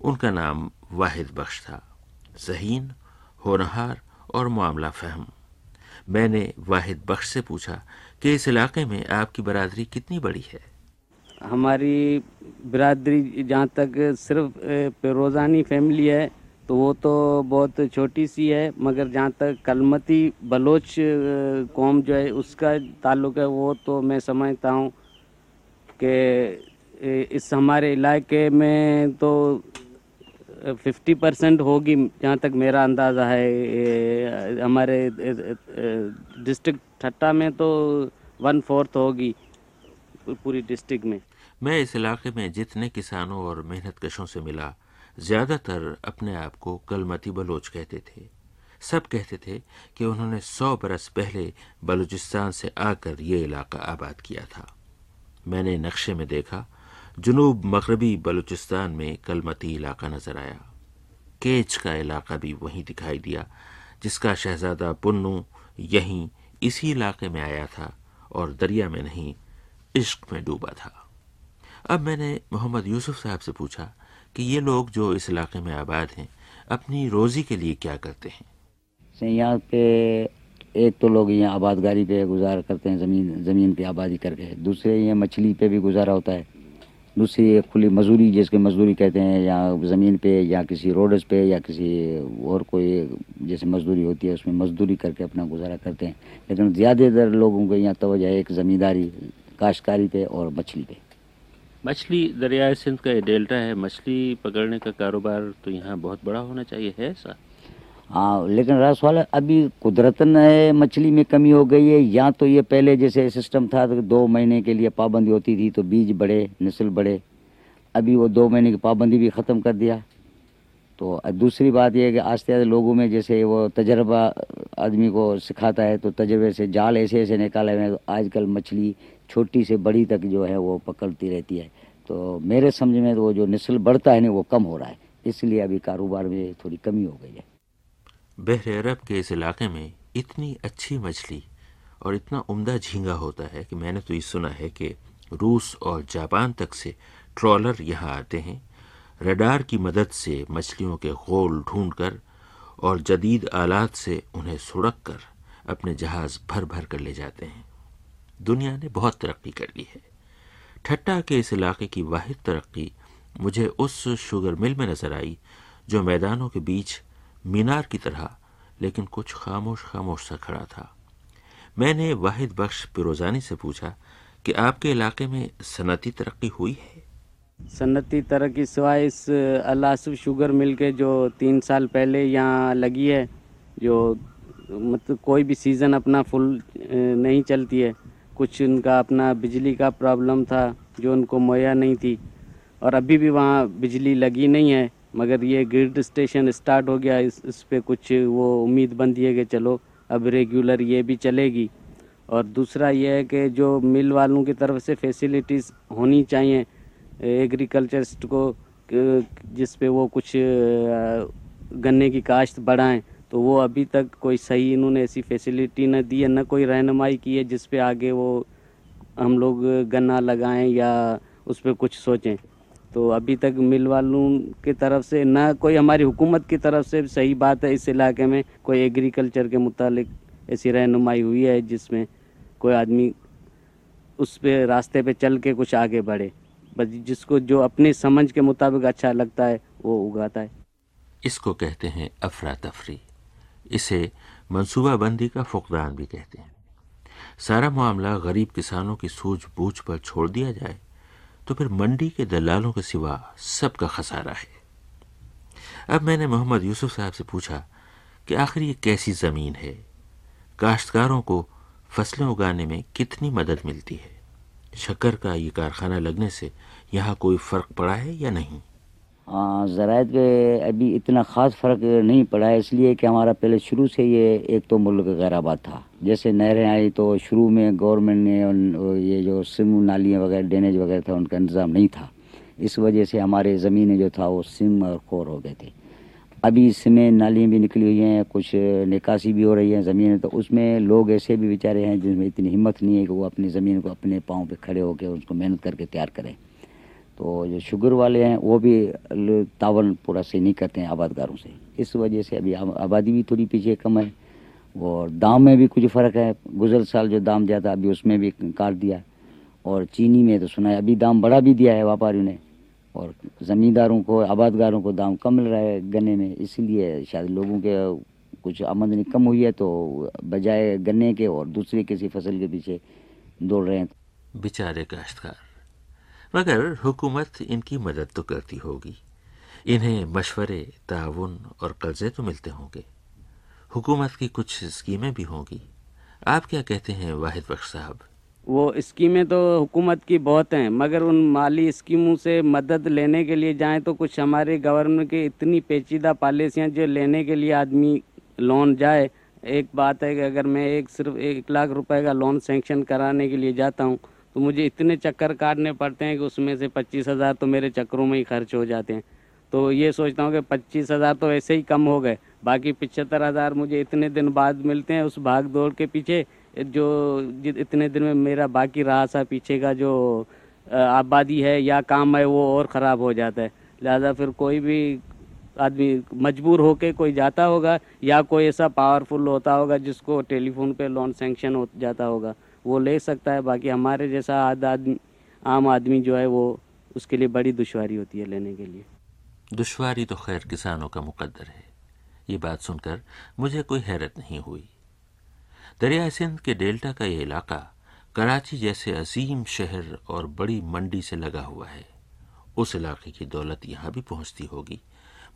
उनका नाम वाहिद बख्श था। जहीन, होनहार और मामला फहम। मैंने वाहिद बख्श से पूछा कि इस इलाके में आपकी बरादरी कितनी बड़ी है? हमारी बरादरी जहाँ तक सिर्फ़ रोज़ानी फैमिली है तो वो तो बहुत छोटी सी है, मगर जहाँ तक कलमती बलोच कौम जो है, उसका ताल्लुक है, वो तो मैं समझता हूँ कि इस हमारे इलाके में तो फिफ्टी परसेंट होगी, जहाँ तक मेरा अंदाज़ा है हमारे डिस्ट्रिक्ट ठट्टा में तो वन फोर्थ होगी, पूरी डिस्ट्रिक्ट में। मैं इस इलाके में जितने किसानों और मेहनत कशों से मिला, ज़्यादातर अपने आप को कलमती बलोच कहते थे। सब कहते थे कि उन्होंने सौ बरस पहले बलूचिस्तान से आकर ये इलाका आबाद किया था। मैंने नक्शे में देखा, जुनूब मगरबी बलूचिस्तान में कलमती इलाका नज़र आया। केच का इलाका भी वहीं दिखाई दिया, जिसका शहजादा पुन्नू यहीं इसी इलाके में आया था और दरिया में नहीं, इश्क में डूबा था। अब मैंने मोहम्मद यूसुफ साहब से पूछा कि ये लोग जो इस इलाके में आबाद हैं, अपनी रोज़ी के लिए क्या करते हैं? यहाँ पे एक तो लोग यहाँ आबादगारी पे गुजारा करते हैं, ज़मीन ज़मीन पे आबादी करके। दूसरे ये मछली पे भी गुजारा होता है। दूसरी एक खुली मजदूरी, जिसके मजदूरी कहते हैं, या ज़मीन पे, या किसी रोड्स पे, या किसी और कोई जैसे मजदूरी होती है, उसमें मजदूरी करके अपना गुजारा करते हैं। लेकिन ज़्यादातर लोगों को यहाँ तोजह है एक ज़मींदारी, काश्तकारी पे और मछली पे। मछली दरियाए सिंध का ये डेल्टा है, मछली पकड़ने का कारोबार तो यहाँ बहुत बड़ा होना चाहिए, है ऐसा? हाँ लेकिन रस वाला अभी कुदरतन है मछली में कमी हो गई है, या तो ये पहले जैसे सिस्टम था तो दो महीने के लिए पाबंदी होती थी तो बीज बढ़े नस्ल बढ़े अभी वो दो महीने की पाबंदी भी ख़त्म कर दिया। तो दूसरी बात यह है कि आस्ते आस्ते लोगों में जैसे वो तजर्बा आदमी को सिखाता है तो तजर्बे से जाल ऐसे ऐसे निकाले हुए हैं तो आजकल मछली छोटी से बड़ी तक जो है वो पकड़ती रहती है। तो मेरे समझ में वो जो नस्ल बढ़ता है ना, वो कम हो रहा है। इसलिए अभी कारोबार में थोड़ी कमी हो गई है। बहर अरब के इस इलाके में इतनी अच्छी मछली और इतना उम्दा झींगा होता है कि मैंने तो ये सुना है कि रूस और जापान तक से ट्रॉलर यहाँ आते हैं। रडार की मदद से मछलियों के गोल ढूंढकर और जदीद आलात से उन्हें सुड़क कर अपने जहाज़ भर भर कर ले जाते हैं। दुनिया ने बहुत तरक्की कर ली है। ठट्टा के इस इलाके की वाहिद तरक्की मुझे उस शुगर मिल में नज़र आई जो मैदानों के बीच मीनार की तरह, लेकिन कुछ खामोश खामोश सा खड़ा था। मैंने वाहिद बख्श पिरोजानी से पूछा कि आपके इलाके में सनती तरक्की हुई है? सनती तरक्की सिवाय इस अलासफ शुगर मिल के जो तीन साल पहले यहाँ लगी है, जो मतलब कोई भी सीज़न अपना फुल नहीं चलती है। कुछ उनका अपना बिजली का प्रॉब्लम था, जो उनको मुहैया नहीं थी। और अभी भी वहाँ बिजली लगी नहीं है, मगर ये ग्रिड स्टेशन स्टार्ट हो गया। इस इस पर कुछ वो उम्मीद बंदी है कि चलो, अब रेगुलर ये भी चलेगी। और दूसरा ये है कि जो मिल वालों की तरफ़ से फैसिलिटीज़ होनी चाहिए एग्रीकल्चरिस्ट को जिस पे वो कुछ गन्ने की काश्त बढ़ाएँ तो वो अभी तक कोई सही इन्होंने ऐसी फैसिलिटी न दी है, न कोई रहनुमाई की है जिस पे आगे वो हम लोग गन्ना लगाएँ या उस पर कुछ सोचें। तो अभी तक मिल वालों की तरफ़ से, ना कोई हमारी हुकूमत की तरफ़ से सही बात है इस इलाके में, कोई एग्रीकल्चर के मुतालिक ऐसी रहनुमाई हुई है जिसमें कोई आदमी उस पे, रास्ते पे चल के कुछ आगे बढ़े। बस जिसको जो अपनी समझ के मुताबिक अच्छा लगता है, वो उगाता है। इसको कहते हैं अफरा तफरी। इसे मनसूबाबंदी का फुकदान भी कहते हैं। सारा मामला गरीब किसानों की सूझबूझ पर छोड़ दिया जाए तो फिर मंडी के दलालों के सिवा सबका खसारा है। अब मैंने मोहम्मद यूसुफ साहब से पूछा कि आखिर ये कैसी ज़मीन है? काश्तकारों को फ़सलें उगाने में कितनी मदद मिलती है? शक्कर का ये कारखाना लगने से यहाँ कोई फ़र्क पड़ा है या नहीं? ज़रात के अभी इतना ख़ास फ़र्क नहीं पड़ा, इसलिए कि हमारा पहले शुरू से ये एक तो मुल्क गैराबाद था। जैसे नहरें आई तो शुरू में गवर्नमेंट ने ये जो सिम नालियाँ वगैरह, ड्रेनेज वगैरह था, उनका इंतज़ाम नहीं था। इस वजह से हमारे ज़मीनें जो था वो सिम और खोर हो गए थे। अभी इसमें नालियाँ भी निकली हुई हैं, कुछ निकासी भी हो रही है ज़मीन तो उसमें लोग ऐसे भी बेचारे हैं जिनमें इतनी हिम्मत नहीं है कि वो अपनी ज़मीन को अपने पाँव पे खड़े होकर उसको मेहनत करके तैयार करें। तो जो शुगर वाले हैं, वो भी तावन पूरा सही नहीं करते हैं आबादगारों से। इस वजह से अभी आबादी भी थोड़ी पीछे कम है और दाम में भी कुछ फ़र्क है। गुजर साल जो दाम दिया था अभी उसमें भी काट दिया। और चीनी में तो सुना है, अभी दाम बढ़ा भी दिया है व्यापारियों ने। और ज़मींदारों को, आबादगारों को दाम कम मिल रहा है गन्ने में। इसीलिए शायद लोगों के कुछ आमदनी कम हुई है तो बजाय गन्ने के और दूसरे किसी फ़सल के पीछे दौड़ रहे हैं। बेचारे काश्तकार मगर हुकूमत इनकी मदद तो करती होगी। इन्हें मशवरे, ताउन और कर्जे तो मिलते होंगे। हुकूमत की कुछ स्कीमें भी होंगी। आप क्या कहते हैं, वाहिद बख्श साहब? वो स्कीमें तो हुकूमत की बहुत हैं, मगर उन माली स्कीमों से मदद लेने के लिए जाएँ तो कुछ हमारे गवर्नमेंट की इतनी पेचीदा पॉलिसियाँ जो लेने के लिए आदमी लोन जाए। एक बात है कि अगर मैं एक सिर्फ़ एक लाख रुपए का लोन सेंक्शन कराने के लिए जाता हूँ तो मुझे इतने चक्कर काटने पड़ते हैं कि उसमें से पच्चीस हज़ार तो मेरे चक्करों में ही खर्च हो जाते हैं। तो ये सोचता हूँ कि पच्चीस हज़ार तो ऐसे ही कम हो गए। बाकी पिछहत्तर हज़ार मुझे इतने दिन बाद मिलते हैं उस भाग दौड़ के पीछे, जो इतने दिन में मेरा बाकी रहा सा पीछे का जो आबादी है या काम है वो और ख़राब हो जाता है। लिहाजा फिर कोई भी आदमी मजबूर होके कोई जाता होगा या कोई ऐसा पावरफुल होता होगा जिसको टेलीफोन पे लोन सेंक्शन हो, जाता होगा। वो ले सकता है। बाकी हमारे जैसा आद आदमी आम आदमी जो है वो उसके लिए बड़ी दुश्वारी होती है लेने के लिए। दुश्वारी तो खैर किसानों का मुकद्दर है। ये बात सुनकर मुझे कोई हैरत नहीं हुई। दरिया सिंध के डेल्टा का ये इलाका कराची जैसे अजीम शहर और बड़ी मंडी से लगा हुआ है। उस इलाके की दौलत यहाँ भी पहुँचती होगी।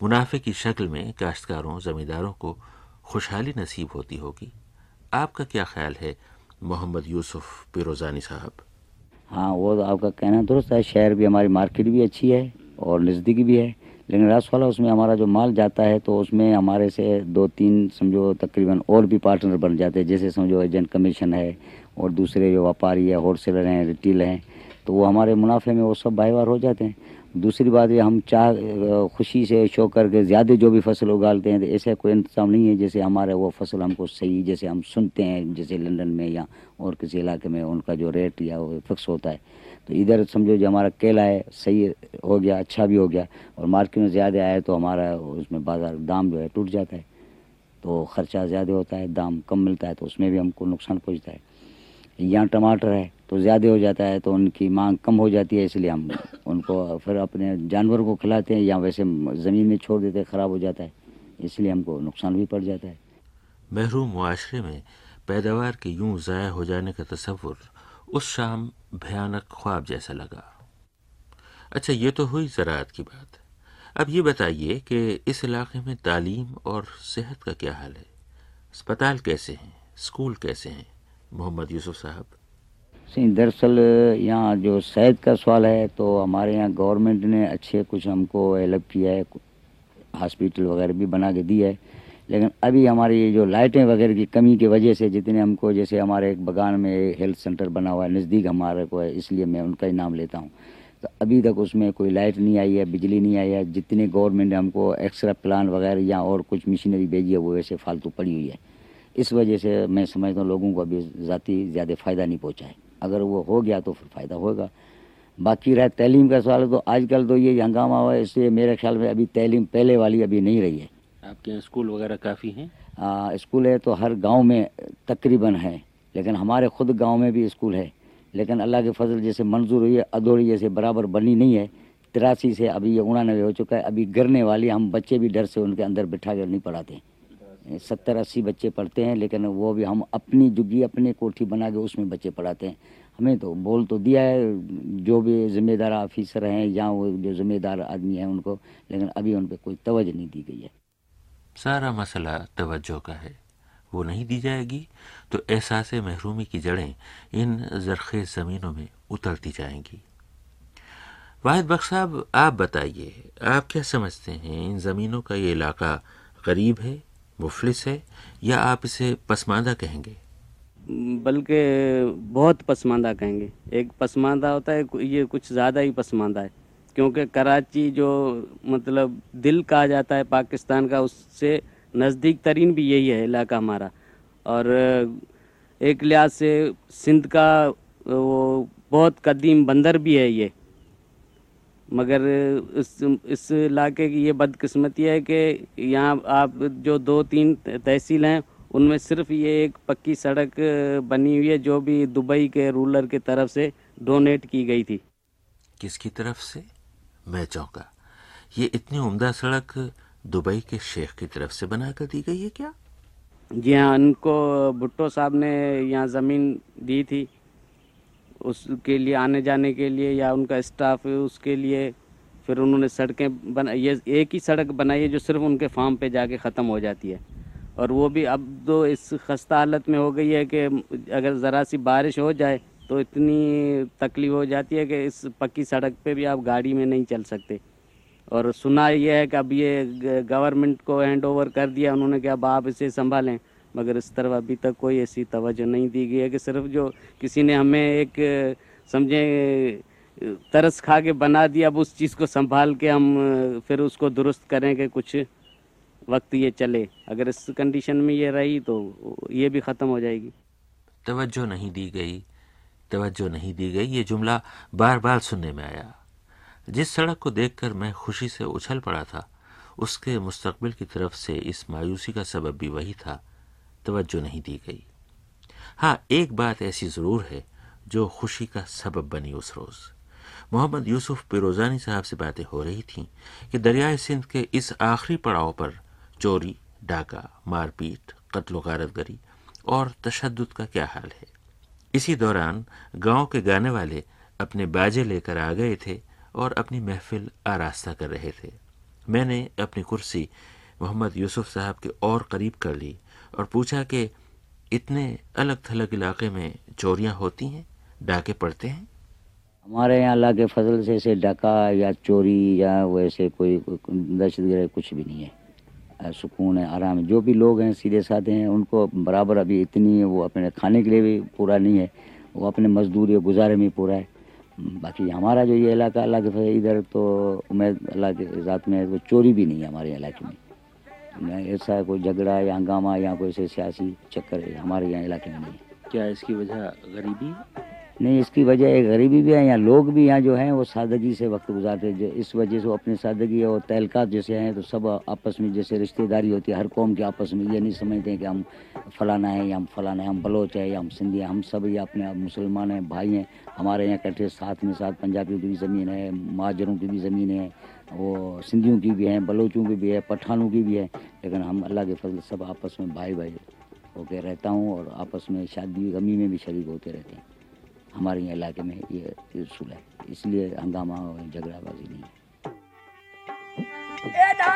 मुनाफे की शक्ल में काश्तकारों, जमींदारों को खुशहाली नसीब होती होगी। आपका क्या ख्याल है मोहम्मद यूसुफ पिरोजानी साहब। हाँ वो तो आपका कहना दुरुस्त है, शहर भी हमारी मार्केट भी अच्छी है और नज़दीक भी है, लेकिन रास वाला उसमें हमारा जो माल जाता है तो उसमें हमारे से दो तीन समझो तकरीबन और भी पार्टनर बन जाते हैं, जैसे समझो एजेंट कमीशन है और दूसरे जो व्यापारी है, होलसेलर हैं रिटेल हैं तो वो हमारे मुनाफे में वो सब भाईवार हो जाते हैं। दूसरी बात ये, हम चाह खुशी से शो करके ज़्यादा जो भी फ़सल उगालते हैं तो ऐसा कोई इंतज़ाम नहीं है जैसे हमारे वो फ़सल हमको सही, जैसे हम सुनते हैं, जैसे लंदन में या और किसी इलाके में उनका जो रेट या वो फिक्स होता है। तो इधर समझो जो हमारा केला है, सही हो गया अच्छा भी हो गया, और मार्केट में ज़्यादा आया तो हमारा उसमें बाज़ार दाम जो है टूट जाता है। तो ख़र्चा ज़्यादा होता है, दाम कम मिलता है तो उसमें भी हमको नुकसान पहुँचता है। यहाँ टमाटर है तो ज़्यादा हो जाता है तो उनकी मांग कम हो जाती है, इसलिए हम उनको फिर अपने जानवर को खिलाते हैं, या वैसे ज़मीन में छोड़ देते हैं, ख़राब हो जाता है। इसलिए हमको नुकसान भी पड़ जाता है। महरूम माशरे में पैदावार के यूँ ज़ाया हो जाने का तस्वुर उस शाम भयानक ख्वाब जैसा लगा। अच्छा ये तो हुई ज़रात की बात। अब ये बताइए कि इस इलाके में तालीम और सेहत का क्या हाल है? अस्पताल कैसे हैं? स्कूल कैसे हैं? मोहम्मद यूसुफ साहब। सही दरअसल, यहाँ जो शहद का सवाल है तो हमारे यहाँ गवर्नमेंट ने अच्छे कुछ हमको हेल्प किया है हॉस्पिटल वगैरह भी बना के दिया है। लेकिन अभी हमारी जो लाइटें वगैरह की कमी की वजह से, जितने हमको, जैसे हमारे एक बगान में हेल्थ सेंटर बना हुआ है, नज़दीक हमारे को है, इसलिए मैं उनका ही नाम लेता हूँ। तो अभी तक उसमें कोई लाइट नहीं आई है, बिजली नहीं आई है, जितने गवर्नमेंट ने हमको एक्स्ट्रा प्लान वगैरह या और कुछ मशीनरी भेजी है, वो वैसे फालतू पड़ी हुई है। इस वजह से मैं समझता हूँ लोगों को अभी ज़ाती ज़्यादा फ़ायदा नहीं पहुँचा है। अगर वो हो गया तो फिर फ़ायदा होगा। बाकी रहा तलीम का सवाल तो आजकल तो ये हंगामा हुआ है इसलिए मेरे ख्याल में अभी तलीम पहले वाली अभी नहीं रही है। आपके यहाँ स्कूल वगैरह काफ़ी हैं? स्कूल है तो हर गाँव में तकरीबन है लेकिन हमारे खुद गाँव में भी स्कूल है। लेकिन अल्लाह के फजल जैसे मंजूर हुई है अधूरी जैसे बराबर बनी नहीं है। तिरासी से अभी ये उनानवे हो चुका है अभी गिरने वाली हम बच्चे भी डर से उनके अंदर बिठा कर नहीं पढ़ाते। सत्तर अस्सी बच्चे पढ़ते हैं, लेकिन वो भी हम अपनी जुगी अपने कोठी बना के उसमें बच्चे पढ़ाते हैं। हमें तो बोल तो दिया है, जो भी ज़िम्मेदार ऑफिसर हैं या वो जो ज़िम्मेदार आदमी हैं उनको, लेकिन अभी उन पर कोई तवज्जो नहीं दी गई है। सारा मसला तवज्जो का है। वो नहीं दी जाएगी तो एहसास महरूमी की जड़ें इन जरखेज ज़मीनों में उतरती जाएँगी। वाहिद बख्श साहब, आप बताइए, आप क्या समझते हैं इन ज़मीनों का ये इलाका गरीब है मुफलिस है या आप इसे पसमानदा कहेंगे? बल्कि बहुत पसमानदा कहेंगे। एक पसमानदा होता है ये कुछ ज़्यादा ही पसमानदा है। क्योंकि कराची जो मतलब दिल कहा जाता है पाकिस्तान का, उससे नज़दीक तरीन भी यही है इलाका हमारा। और, एक लिहाज से सिंध का वो बहुत कदीम बंदर भी है ये। मगर इस इस इलाके की ये बदकिस्मती है कि यहाँ आप जो दो तीन तहसील हैं उनमें सिर्फ़ ये एक पक्की सड़क बनी हुई है जो भी दुबई के रूलर की तरफ़ से डोनेट की गई थी। किसकी तरफ़ से? मैं चौंका ये इतनी उम्दा सड़क दुबई के शेख की तरफ़ से बना कर दी गई है क्या? जी हाँ उनको भुट्टो साहब ने यहाँ ज़मीन दी थी। उसके लिए, आने जाने के लिए या उनका स्टाफ उसके लिए, फिर उन्होंने सड़कें बना, ये एक ही सड़क बनाई है जो सिर्फ़ उनके फार्म पे जाके ख़त्म हो जाती है। और वो भी अब तो इस खस्ता हालत में हो गई है कि अगर ज़रा सी बारिश हो जाए तो इतनी तकलीफ़ हो जाती है कि इस पक्की सड़क पे भी आप गाड़ी में नहीं चल सकते। और सुना यह है कि अब ये गवर्नमेंट को हैंड ओवर कर दिया, उन्होंने कि अब आप इसे संभालें। मगर इस तरफ़ अभी तक कोई ऐसी तवज्जो नहीं दी गई है कि सिर्फ़ जो किसी ने हमें एक समझे तरस खा के बना दिया, अब उस चीज़ को संभाल के हम फिर उसको दुरुस्त करें कि कुछ वक्त ये चले। अगर इस कंडीशन में ये रही तो ये भी ख़त्म हो जाएगी। तवज्जो नहीं दी गई, तवज्जो नहीं दी गई, ये जुमला बार बार सुनने में आया। जिस सड़क को देखकर मैं खुशी से उछल पड़ा था, उसके मुस्तकबिल की तरफ़ से इस मायूसी का सबब भी वही था। तवज्जो नहीं दी गई। हाँ एक बात ऐसी ज़रूर है जो खुशी का सबब बनी उस रोज़। मोहम्मद यूसुफ पिरोजानी साहब से बातें हो रही थीं कि दरियाए सिंध के इस आखिरी पड़ाव पर चोरी, डाका, मारपीट, कत्ल गारतगरी और तशद का क्या हाल है। इसी दौरान गाँव के गाने वाले अपने बाजे लेकर आ गए थे और अपनी महफिल आरास्ता कर रहे थे। मैंने अपनी कुर्सी मोहम्मद यूसुफ साहब के और करीब कर ली और पूछा कि इतने अलग थलग इलाके में चोरियाँ होती हैं? डाके पड़ते हैं? हमारे यहाँ अल्लाह के फजल से ऐसे डाका या चोरी या वैसे कोई दहशत गर्द कुछ भी नहीं है। सुकून है, आराम है। जो भी लोग हैं, सीधे साधे हैं, उनको बराबर अभी इतनी वो अपने खाने के लिए भी पूरा नहीं है। वो अपने मजदूरी गुजारे में पूरा है। बाकी हमारा जो ये इलाका अल्लाह के फजल इधर तो उम्मीद अल्लाह के ज़ात में वो चोरी भी नहीं है हमारे इलाके में। ऐसा कोई झगड़ा या हंगामा या कोई ऐसे सियासी चक्कर हमारे यहाँ इलाके में नहीं। क्या इसकी वजह गरीबी? नहीं इसकी वजह एक गरीबी भी है यहाँ लोग भी यहाँ जो हैं वो सादगी से वक्त गुजारते हैं। इस वजह से वो अपनी सादगी और तहलकात जैसे हैं तो सब आपस में जैसे रिश्तेदारी होती है हर कौम के आपस में ये नहीं समझते हैं कि हम फलाना है या हम फलाना है हम बलोच है या हम सिंधी हैं। हम सब ये अपने मुसलमान हैं भाई हैं। हमारे यहाँ इकट्ठे साथ में साथ पंजाबियों की भी ज़मीन है महाजरों की भी ज़मीन है वो सिंधियों की भी हैं, बलोचों की भी है, पठानों की भी है, लेकिन हम अल्लाह के फजल सब आपस में भाई भाई होकर रहता हूँ और आपस में शादी गमी में भी शरीक होते रहते हैं। हमारे यहाँ इलाके में ये असूल है, इसलिए हंगामा और झगड़ाबाजी नहीं एॾा